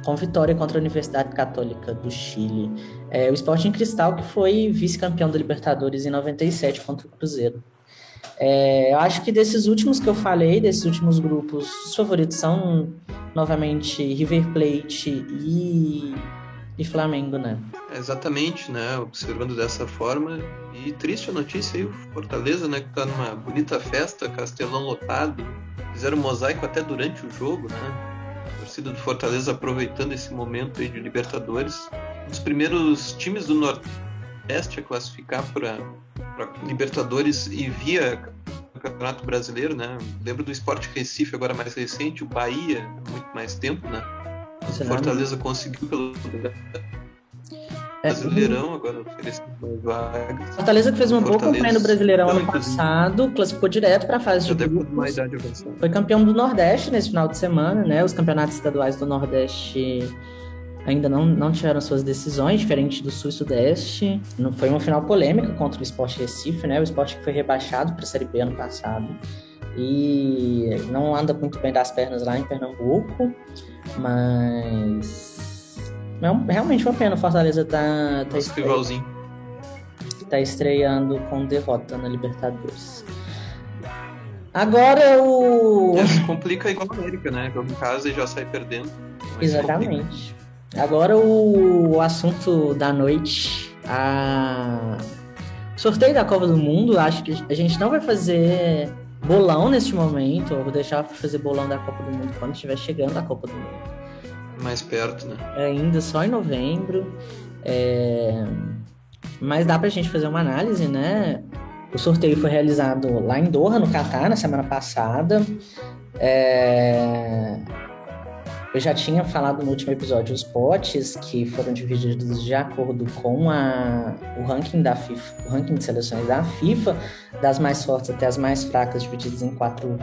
com vitória contra a Universidade Católica do Chile. É, o Sporting Cristal, que foi vice-campeão da Libertadores em 97 contra o Cruzeiro. É, eu acho que desses últimos que eu falei, desses últimos grupos, os favoritos são novamente River Plate e, e Flamengo, né? Exatamente, né? Observando dessa forma. E triste a notícia aí, o Fortaleza, né? Que tá numa bonita festa, Castelão lotado. Fizeram mosaico até durante o jogo, né? Torcida do Fortaleza aproveitando esse momento aí de Libertadores. Um dos primeiros times do Nordeste a classificar para Libertadores e via Campeonato Brasileiro, né? Lembro do Esporte Recife, agora mais recente, o Bahia, muito mais tempo, né? O Fortaleza conseguiu pelo Brasileirão, agora oferecendo mais vagas. Fortaleza que fez uma boa campanha no Brasileirão ano passado, classificou direto para a fase de grupos. Foi campeão do Nordeste nesse final de semana, né? Os campeonatos estaduais do Nordeste ainda não, não tiveram suas decisões, diferente do Sul e Sudeste. Não foi uma final polêmica contra o Sport Recife, né? O Sport que foi rebaixado para a Série B ano passado e não anda muito bem das pernas lá em Pernambuco, mas é realmente uma pena o Fortaleza tá, tá, estreando, tá estreando com derrota na Libertadores. Agora o. Já se complica igual a América, né? Joga em casa e já sai perdendo. Exatamente. Agora o, o assunto da noite. A... Sorteio da Copa do Mundo. Acho que a gente não vai fazer bolão neste momento. Eu vou deixar fazer bolão da Copa do Mundo quando estiver chegando a Copa do Mundo mais perto, né? É ainda só em novembro. É... Mas dá pra gente fazer uma análise, né? O sorteio foi realizado lá em Doha, no Catar, na semana passada. É... Eu já tinha falado no último episódio os potes que foram divididos de acordo com a, o ranking da FIFA, o ranking de seleções da FIFA, das mais fortes até as mais fracas, divididos em quatro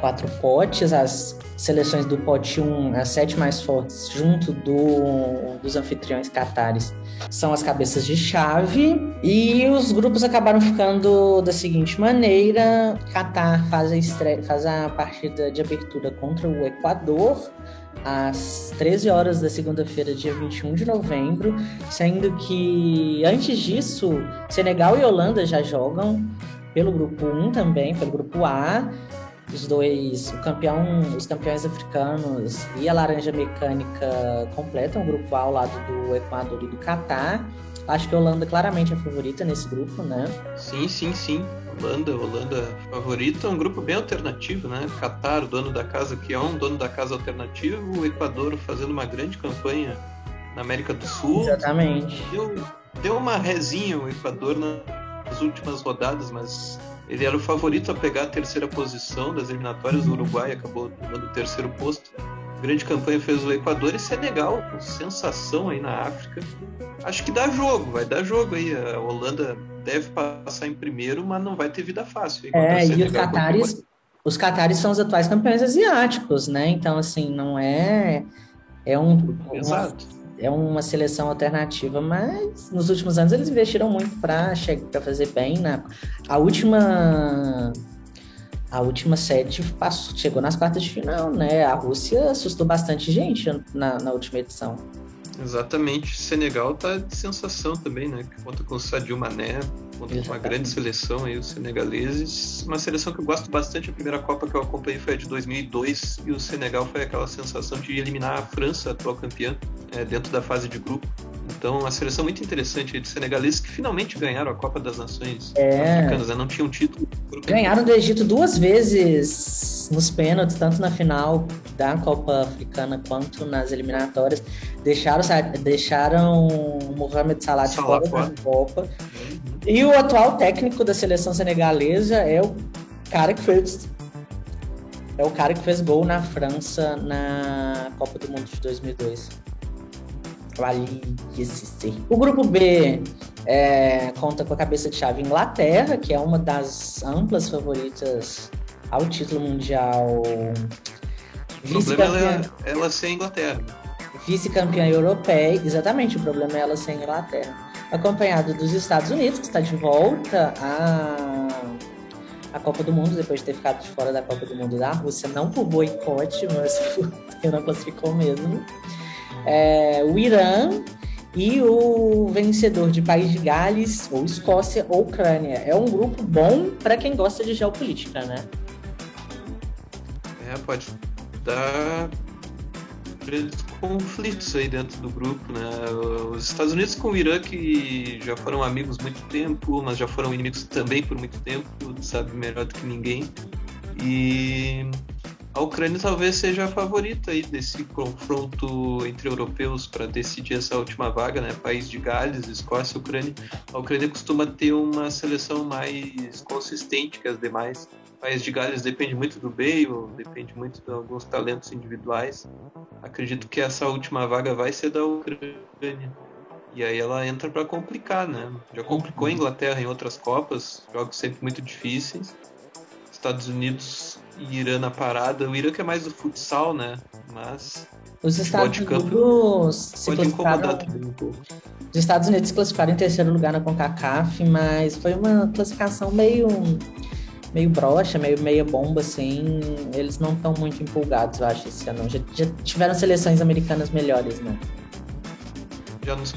quatro potes, as seleções do pote 1, as sete mais fortes, junto do, dos anfitriões catares, são as cabeças de chave. E os grupos acabaram ficando da seguinte maneira: Catar faz a, faz a partida de abertura contra o Equador às 13 horas da segunda-feira, dia 21 de novembro, sendo que antes disso, Senegal e Holanda já jogam pelo grupo 1 também, pelo grupo A, os dois, o campeão, os campeões africanos e a Laranja Mecânica completam o grupo A ao lado do Equador e do Catar. Acho que a Holanda claramente é a favorita nesse grupo, né? Sim, sim, sim. Holanda, Holanda favorita, um grupo bem alternativo, né? Catar, dono da casa que é um dono da casa alternativo, o Equador fazendo uma grande campanha na América do Sul. Exatamente. Deu, deu uma rezinha o Equador nas últimas rodadas, mas ele era o favorito a pegar a terceira posição das eliminatórias do Uruguai, acabou tomando o terceiro posto. Grande campanha fez o Equador e Senegal, sensação aí na África. Acho que dá jogo, vai dar jogo aí. A Holanda deve passar em primeiro, mas não vai ter vida fácil. É, e os catares, os catares são os atuais campeões asiáticos, né? Então, assim, não é. É um. Exato. Uma é uma seleção alternativa, mas nos últimos anos eles investiram muito para fazer bem. Na, a última a última sede passou, chegou nas quartas de final, né? A Rússia assustou bastante gente na, na última edição. Exatamente. Senegal tá de sensação também, né? Conta com o Sadio Mané, uma grande seleção aí, os senegaleses. Uma seleção que eu gosto bastante, a primeira Copa que eu acompanhei foi a de 2002 e o Senegal foi aquela sensação de eliminar a França, atual campeã, é, dentro da fase de grupo. Então, uma seleção muito interessante de senegaleses que finalmente ganharam a Copa das Nações é. Africanas, né? não tinham título. Ganharam do Egito duas vezes nos pênaltis, tanto na final da Copa Africana quanto nas eliminatórias. Deixaram, deixaram Mohamed Salah fora da Copa. Uhum. E o atual técnico da seleção senegalesa é o cara que fez é o cara que fez gol na França na Copa do Mundo de 2002. O grupo B É, conta com a cabeça de chave Inglaterra, que é uma das amplas favoritas ao título mundial. O problema é ela ser Inglaterra. Vice-campeã europeia, exatamente, o problema é ela ser Inglaterra. Acompanhado dos Estados Unidos, que está de volta a a Copa do Mundo, depois de ter ficado de fora da Copa do Mundo da Rússia, não por boicote, mas <laughs> porque não classificou mesmo. É, o Irã e o vencedor de País de Gales, ou Escócia, ou Ucrânia. É um grupo bom para quem gosta de geopolítica, né? É, pode dar conflitos aí dentro do grupo, né? Os Estados Unidos com o Irã, que já foram amigos muito tempo, mas já foram inimigos também por muito tempo, sabe melhor do que ninguém. E a Ucrânia talvez seja a favorita aí desse confronto entre europeus para decidir essa última vaga, né? País de Gales, Escócia, Ucrânia. A Ucrânia costuma ter uma seleção mais consistente que as demais. País de Gales depende muito do Bale, depende muito de alguns talentos individuais. Acredito que essa última vaga vai ser da Ucrânia. E aí ela entra para complicar, né? Já complicou a Inglaterra em outras Copas, jogos sempre muito difíceis. Estados Unidos e Irã na parada. O Irã que é mais do futsal, né? Mas. Os Estados Unidos se pode incomodar também um pouco. Os Estados Unidos se classificaram em terceiro lugar na CONCACAF, mas foi uma classificação meio meio broxa, meio meia bomba, assim. Eles não estão muito empolgados, eu acho, esse ano. Já, já tiveram seleções americanas melhores, né? Já nos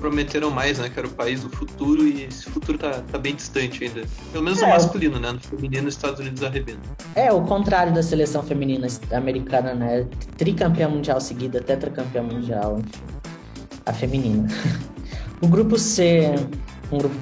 prometeram mais, né? Que era o país do futuro e esse futuro tá, tá bem distante ainda. Pelo menos é, no masculino, né? No feminino, os Estados Unidos arrebenta. É, o contrário da seleção feminina americana, né? Tricampeã mundial seguida, tetracampeã mundial, enfim. A feminina. <laughs> o grupo C, um grupo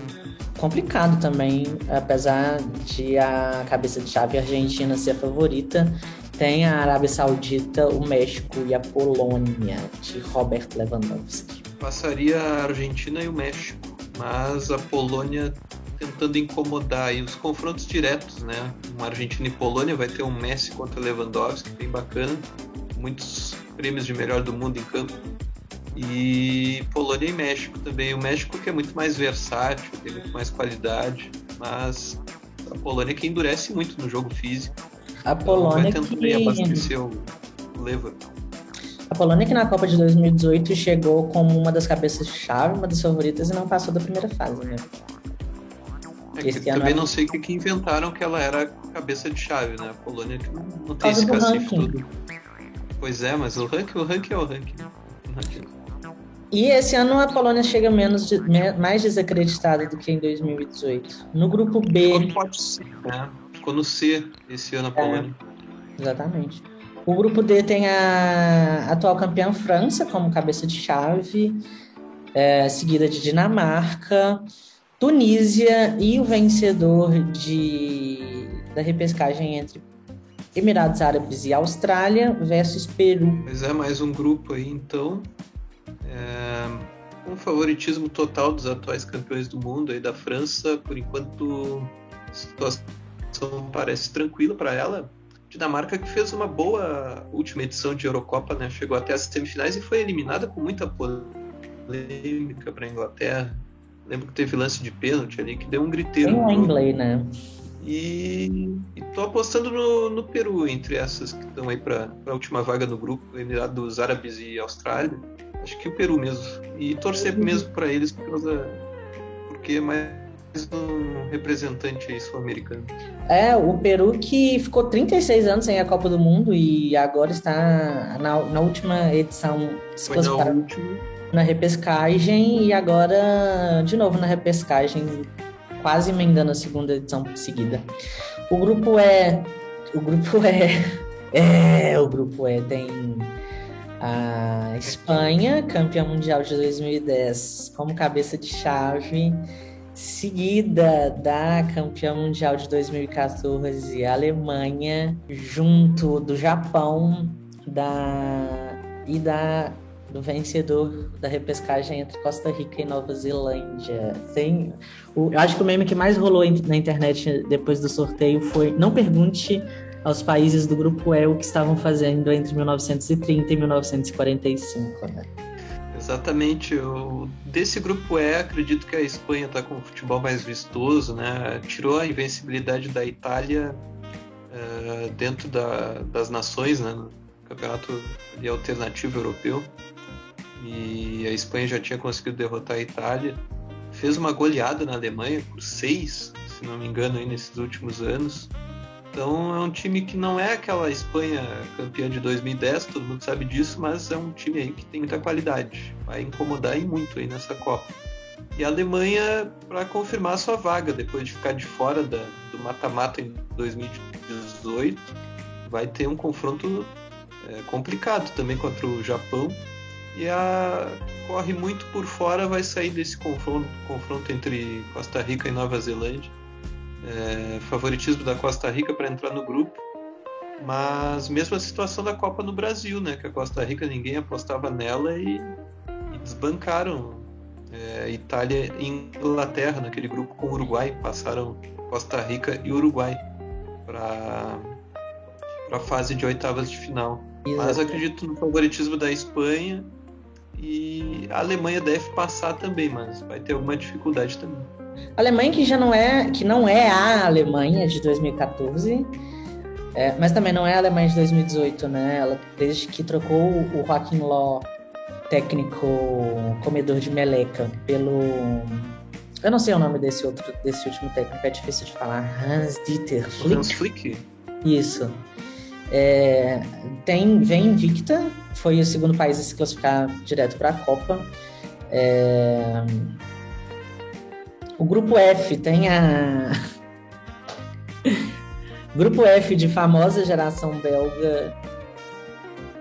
complicado também, apesar de a cabeça de chave argentina ser a favorita. Tem a Arábia Saudita, o México e a Polônia, de Robert Lewandowski passaria a Argentina e o México, mas a Polônia tentando incomodar aí os confrontos diretos, né? Uma Argentina e Polônia vai ter um Messi contra Lewandowski, bem bacana, muitos prêmios de melhor do mundo em campo. E Polônia e México também. O México que é muito mais versátil, tem muito mais qualidade, mas a Polônia que endurece muito no jogo físico. A Polônia então, vai tentando que... abastecer o. A Polônia que na Copa de 2018 chegou como uma das cabeças-chave, uma das favoritas e não passou da primeira fase, né? É que também não sei o que, que inventaram que ela era cabeça de chave, né? A Polônia que não, tem esse cacife todo. Pois é, mas o ranking, o ranking é o ranking. E esse ano a Polônia chega menos de, mais desacreditada do que em 2018. No grupo B. Ficou pode ser, né? Ficou no C esse ano a Polônia. É, exatamente. O grupo D tem a atual campeã França como cabeça de chave, é, seguida de Dinamarca, Tunísia e o vencedor de, da repescagem entre Emirados Árabes e Austrália versus Peru. Mas é mais um grupo aí, então. É, um favoritismo total dos atuais campeões do mundo aí da França. Por enquanto, a situação parece tranquila para ela. Dinamarca que fez uma boa última edição de Eurocopa, né? Chegou até as semifinais e foi eliminada com muita polêmica para a Inglaterra. Lembro que teve lance de pênalti ali que deu um griteiro. Em Wembley, né? E, e tô apostando no, no, Peru entre essas que estão aí para a última vaga no grupo, Emirados Árabes e Austrália. Acho que o Peru mesmo. E torcer uhum. mesmo para eles por causa, porque é mais um representante sul-americano. É, o Peru que ficou 36 anos sem a Copa do Mundo e agora está na, na última edição. Se Foi na última. Na repescagem e agora de novo na repescagem, quase emendando a segunda edição seguida. O grupo é. O grupo <laughs> é. É, o grupo é. Tem a Espanha, campeã mundial de 2010, como cabeça de chave seguida da campeã mundial de 2014, a Alemanha, junto do Japão da e da do vencedor da repescagem entre Costa Rica e Nova Zelândia. Tem, o, eu acho que o meme que mais rolou na internet depois do sorteio foi não pergunte aos países do grupo E o que estavam fazendo entre 1930 e 1945, né? Exatamente. Eu, desse grupo E, acredito que a Espanha está com o futebol mais vistoso, né? Tirou a invencibilidade da Itália uh, dentro da, das nações, né? Campeonato alternativo europeu. E a Espanha já tinha conseguido derrotar a Itália. Fez uma goleada na Alemanha por seis, se não me engano, aí nesses últimos anos. Então é um time que não é aquela Espanha campeã de 2010, todo mundo sabe disso, mas é um time aí que tem muita qualidade. Vai incomodar e muito aí nessa Copa. E a Alemanha para confirmar sua vaga depois de ficar de fora da, do mata-mata em 2018, vai ter um confronto é, complicado também contra o Japão. E a corre muito por fora, vai sair desse confronto, confronto entre Costa Rica e Nova Zelândia é, favoritismo da Costa Rica para entrar no grupo. Mas mesmo a situação da Copa no Brasil, né? Que a Costa Rica ninguém apostava nela e, e desbancaram é, Itália e Inglaterra naquele grupo com o Uruguai. Passaram Costa Rica e Uruguai para a fase de oitavas de final. Mas acredito no favoritismo da Espanha e a Alemanha deve passar também, mas vai ter alguma dificuldade também. A Alemanha que já não é, que não é a Alemanha de 2014, é, mas também não é a Alemanha de 2018, né? Ela, desde que trocou o Joaquim Ló, técnico comedor de meleca, pelo eu não sei o nome desse outro, desse último técnico, é difícil de falar. Hans Dieter Flick. Hans Flick. Isso. É, tem, vem invicta, foi o segundo país a se classificar direto para a Copa. É, o grupo F tem a. <laughs> grupo F de famosa geração belga,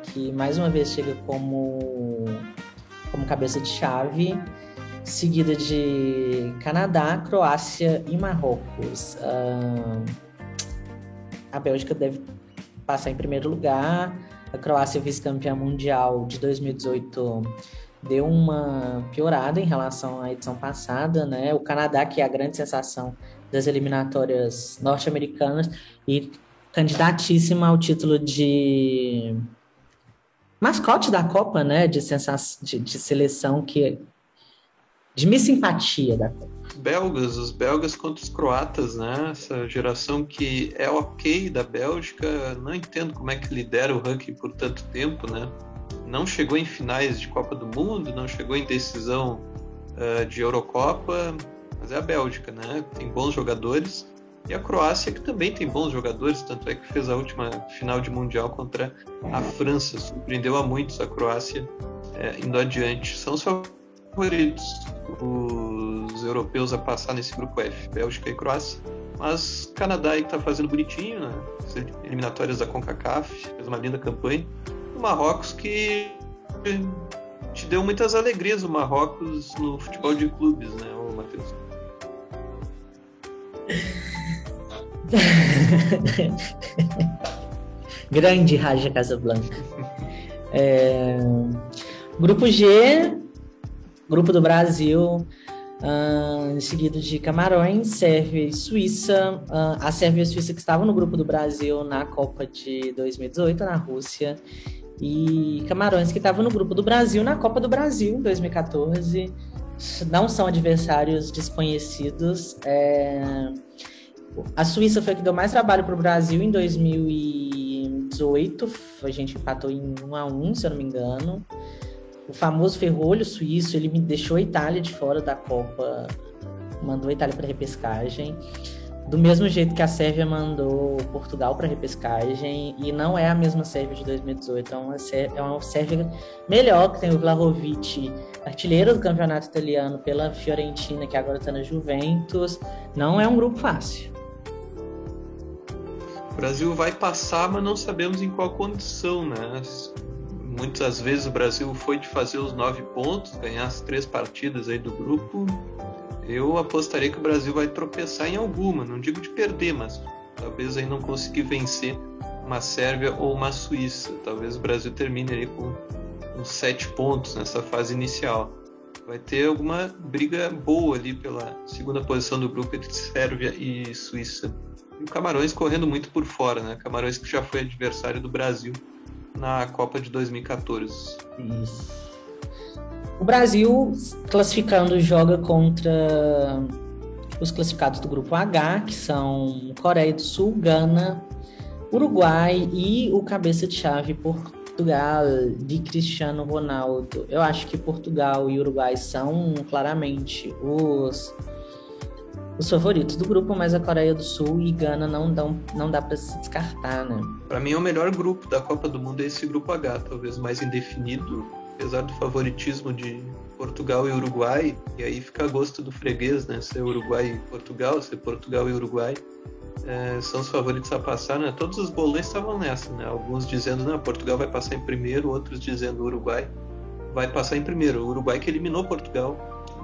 que mais uma vez chega como, como cabeça de chave, seguida de Canadá, Croácia e Marrocos. Uh, a Bélgica deve passar em primeiro lugar. A Croácia, vice-campeã mundial de 2018 deu uma piorada em relação à edição passada, né? O Canadá, que é a grande sensação das eliminatórias norte-americanas e candidatíssima ao título de mascote da Copa, né? De, sensação, de, de seleção que de minha simpatia da Copa. Belgas, os belgas contra os croatas, né? Essa geração que é ok da Bélgica, não entendo como é que lidera o ranking por tanto tempo, né? não chegou em finais de Copa do Mundo, não chegou em decisão uh, de Eurocopa, mas é a Bélgica, né? Tem bons jogadores. E a Croácia, que também tem bons jogadores, tanto é que fez a última final de Mundial contra a França. Surpreendeu a muitos a Croácia é, indo adiante. São os favoritos, os europeus a passar nesse grupo F, Bélgica e Croácia. Mas Canadá aí que tá fazendo bonitinho, né? As eliminatórias da CONCACAF, fez uma linda campanha o Marrocos que te deu muitas alegrias o Marrocos no futebol de clubes, né, ô Matheus? <laughs> Grande Raja Casablanca. É... Grupo G, Grupo do Brasil, uh, seguido de Camarões, Sérvia e Suíça. Uh, a Sérvia e a Suíça que estavam no grupo do Brasil na Copa de 2018 na Rússia e Camarões, que estava no grupo do Brasil na Copa do Brasil em 2014. Não são adversários desconhecidos. É... A Suíça foi a que deu mais trabalho para o Brasil em 2018. A gente empatou em 1 a 1 se eu não me engano. O famoso ferrolho suíço, ele me deixou a Itália de fora da Copa, mandou a Itália para repescagem do mesmo jeito que a Sérvia mandou Portugal para repescagem e não é a mesma Sérvia de 2018, é uma, Sérvia, é uma Sérvia melhor que tem o Vlahovic, artilheiro do campeonato italiano pela Fiorentina, que agora está na Juventus. Não é um grupo fácil. O Brasil vai passar, mas não sabemos em qual condição, né? Muitas vezes o Brasil foi de fazer os nove pontos, ganhar as três partidas aí do grupo, eu apostaria que o Brasil vai tropeçar em alguma, não digo de perder, mas talvez aí não conseguir vencer uma Sérvia ou uma Suíça. Talvez o Brasil termine ali com uns sete pontos nessa fase inicial. Vai ter alguma briga boa ali pela segunda posição do grupo entre Sérvia e Suíça. E o Camarões correndo muito por fora, né? Camarões que já foi adversário do Brasil na Copa de 2014. Isso. O Brasil, classificando, joga contra os classificados do grupo H, que são Coreia do Sul, Gana, Uruguai e o cabeça de chave Portugal de Cristiano Ronaldo. Eu acho que Portugal e Uruguai são claramente os os favoritos do grupo, mas a Coreia do Sul e Gana não, dão, não dá para se descartar, né? Para mim, é o melhor grupo da Copa do Mundo é esse grupo H, talvez mais indefinido, apesar do favoritismo de Portugal e Uruguai, e aí fica a gosto do freguês, né? Ser Uruguai e Portugal, ser Portugal e Uruguai. É, são os favoritos a passar, né? Todos os bolões estavam nessa, né? Alguns dizendo, não, Portugal vai passar em primeiro, outros dizendo Uruguai vai passar em primeiro. O Uruguai que eliminou Portugal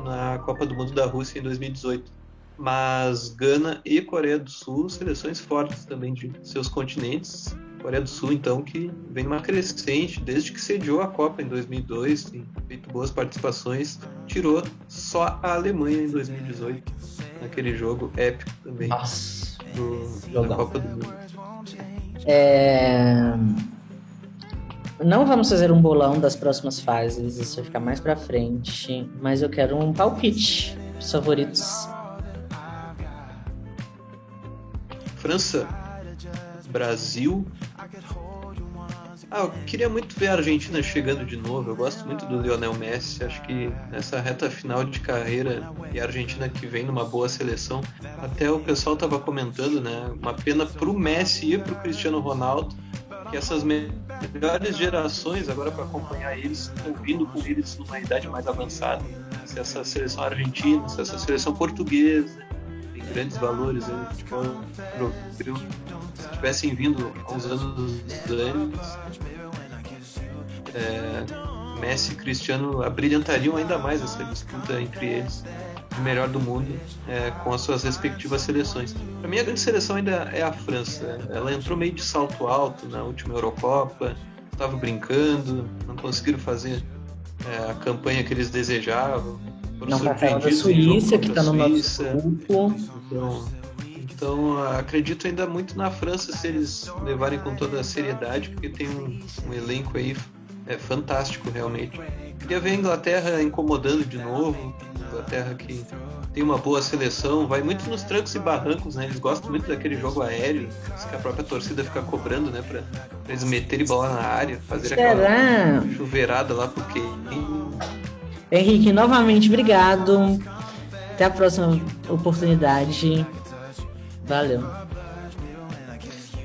na Copa do Mundo da Rússia em 2018 mas Gana e Coreia do Sul, seleções fortes também de seus continentes. Coreia do Sul, então, que vem numa crescente desde que sediou a Copa em 2002, tem feito boas participações, tirou só a Alemanha em 2018, naquele jogo épico também Nossa, do, da Copa do Mundo. É... Não vamos fazer um bolão das próximas fases, isso vai ficar mais pra frente, mas eu quero um palpite. Os favoritos França, Brasil. Ah, eu queria muito ver a Argentina chegando de novo. Eu gosto muito do Lionel Messi. Acho que nessa reta final de carreira e a Argentina que vem numa boa seleção. Até o pessoal estava comentando, né? Uma pena pro Messi e pro Cristiano Ronaldo que essas melhores gerações, agora para acompanhar eles, estão vindo com eles numa idade mais avançada. Se essa seleção argentina, se essa seleção portuguesa, grandes valores aí no futebol europeu, se tivessem vindo uns anos antes, é, Messi e Cristiano abrilhantariam ainda mais essa disputa entre eles de melhor do mundo é, com as suas respectivas seleções. Para mim, a grande seleção ainda é a França. Ela entrou meio de salto alto na última Eurocopa, estava brincando, não conseguiram fazer é, a campanha que eles desejavam não passaram da Suíça, que está no nosso grupo. Então, então, acredito ainda muito na França se eles levarem com toda a seriedade, porque tem um, um elenco aí é fantástico realmente. Queria ver a Inglaterra incomodando de novo, Inglaterra que tem uma boa seleção, vai muito nos trancos e barrancos, né? Eles gostam muito daquele jogo aéreo, que a própria torcida fica cobrando, né? Pra, pra eles meterem bola na área, fazer Será? aquela chuveirada lá, porque Henrique, novamente, obrigado. Até a próxima oportunidade. Valeu.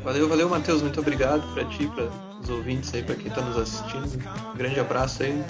Valeu, valeu, Matheus. Muito obrigado para ti, para os ouvintes aí, para quem está nos assistindo. Um grande abraço aí.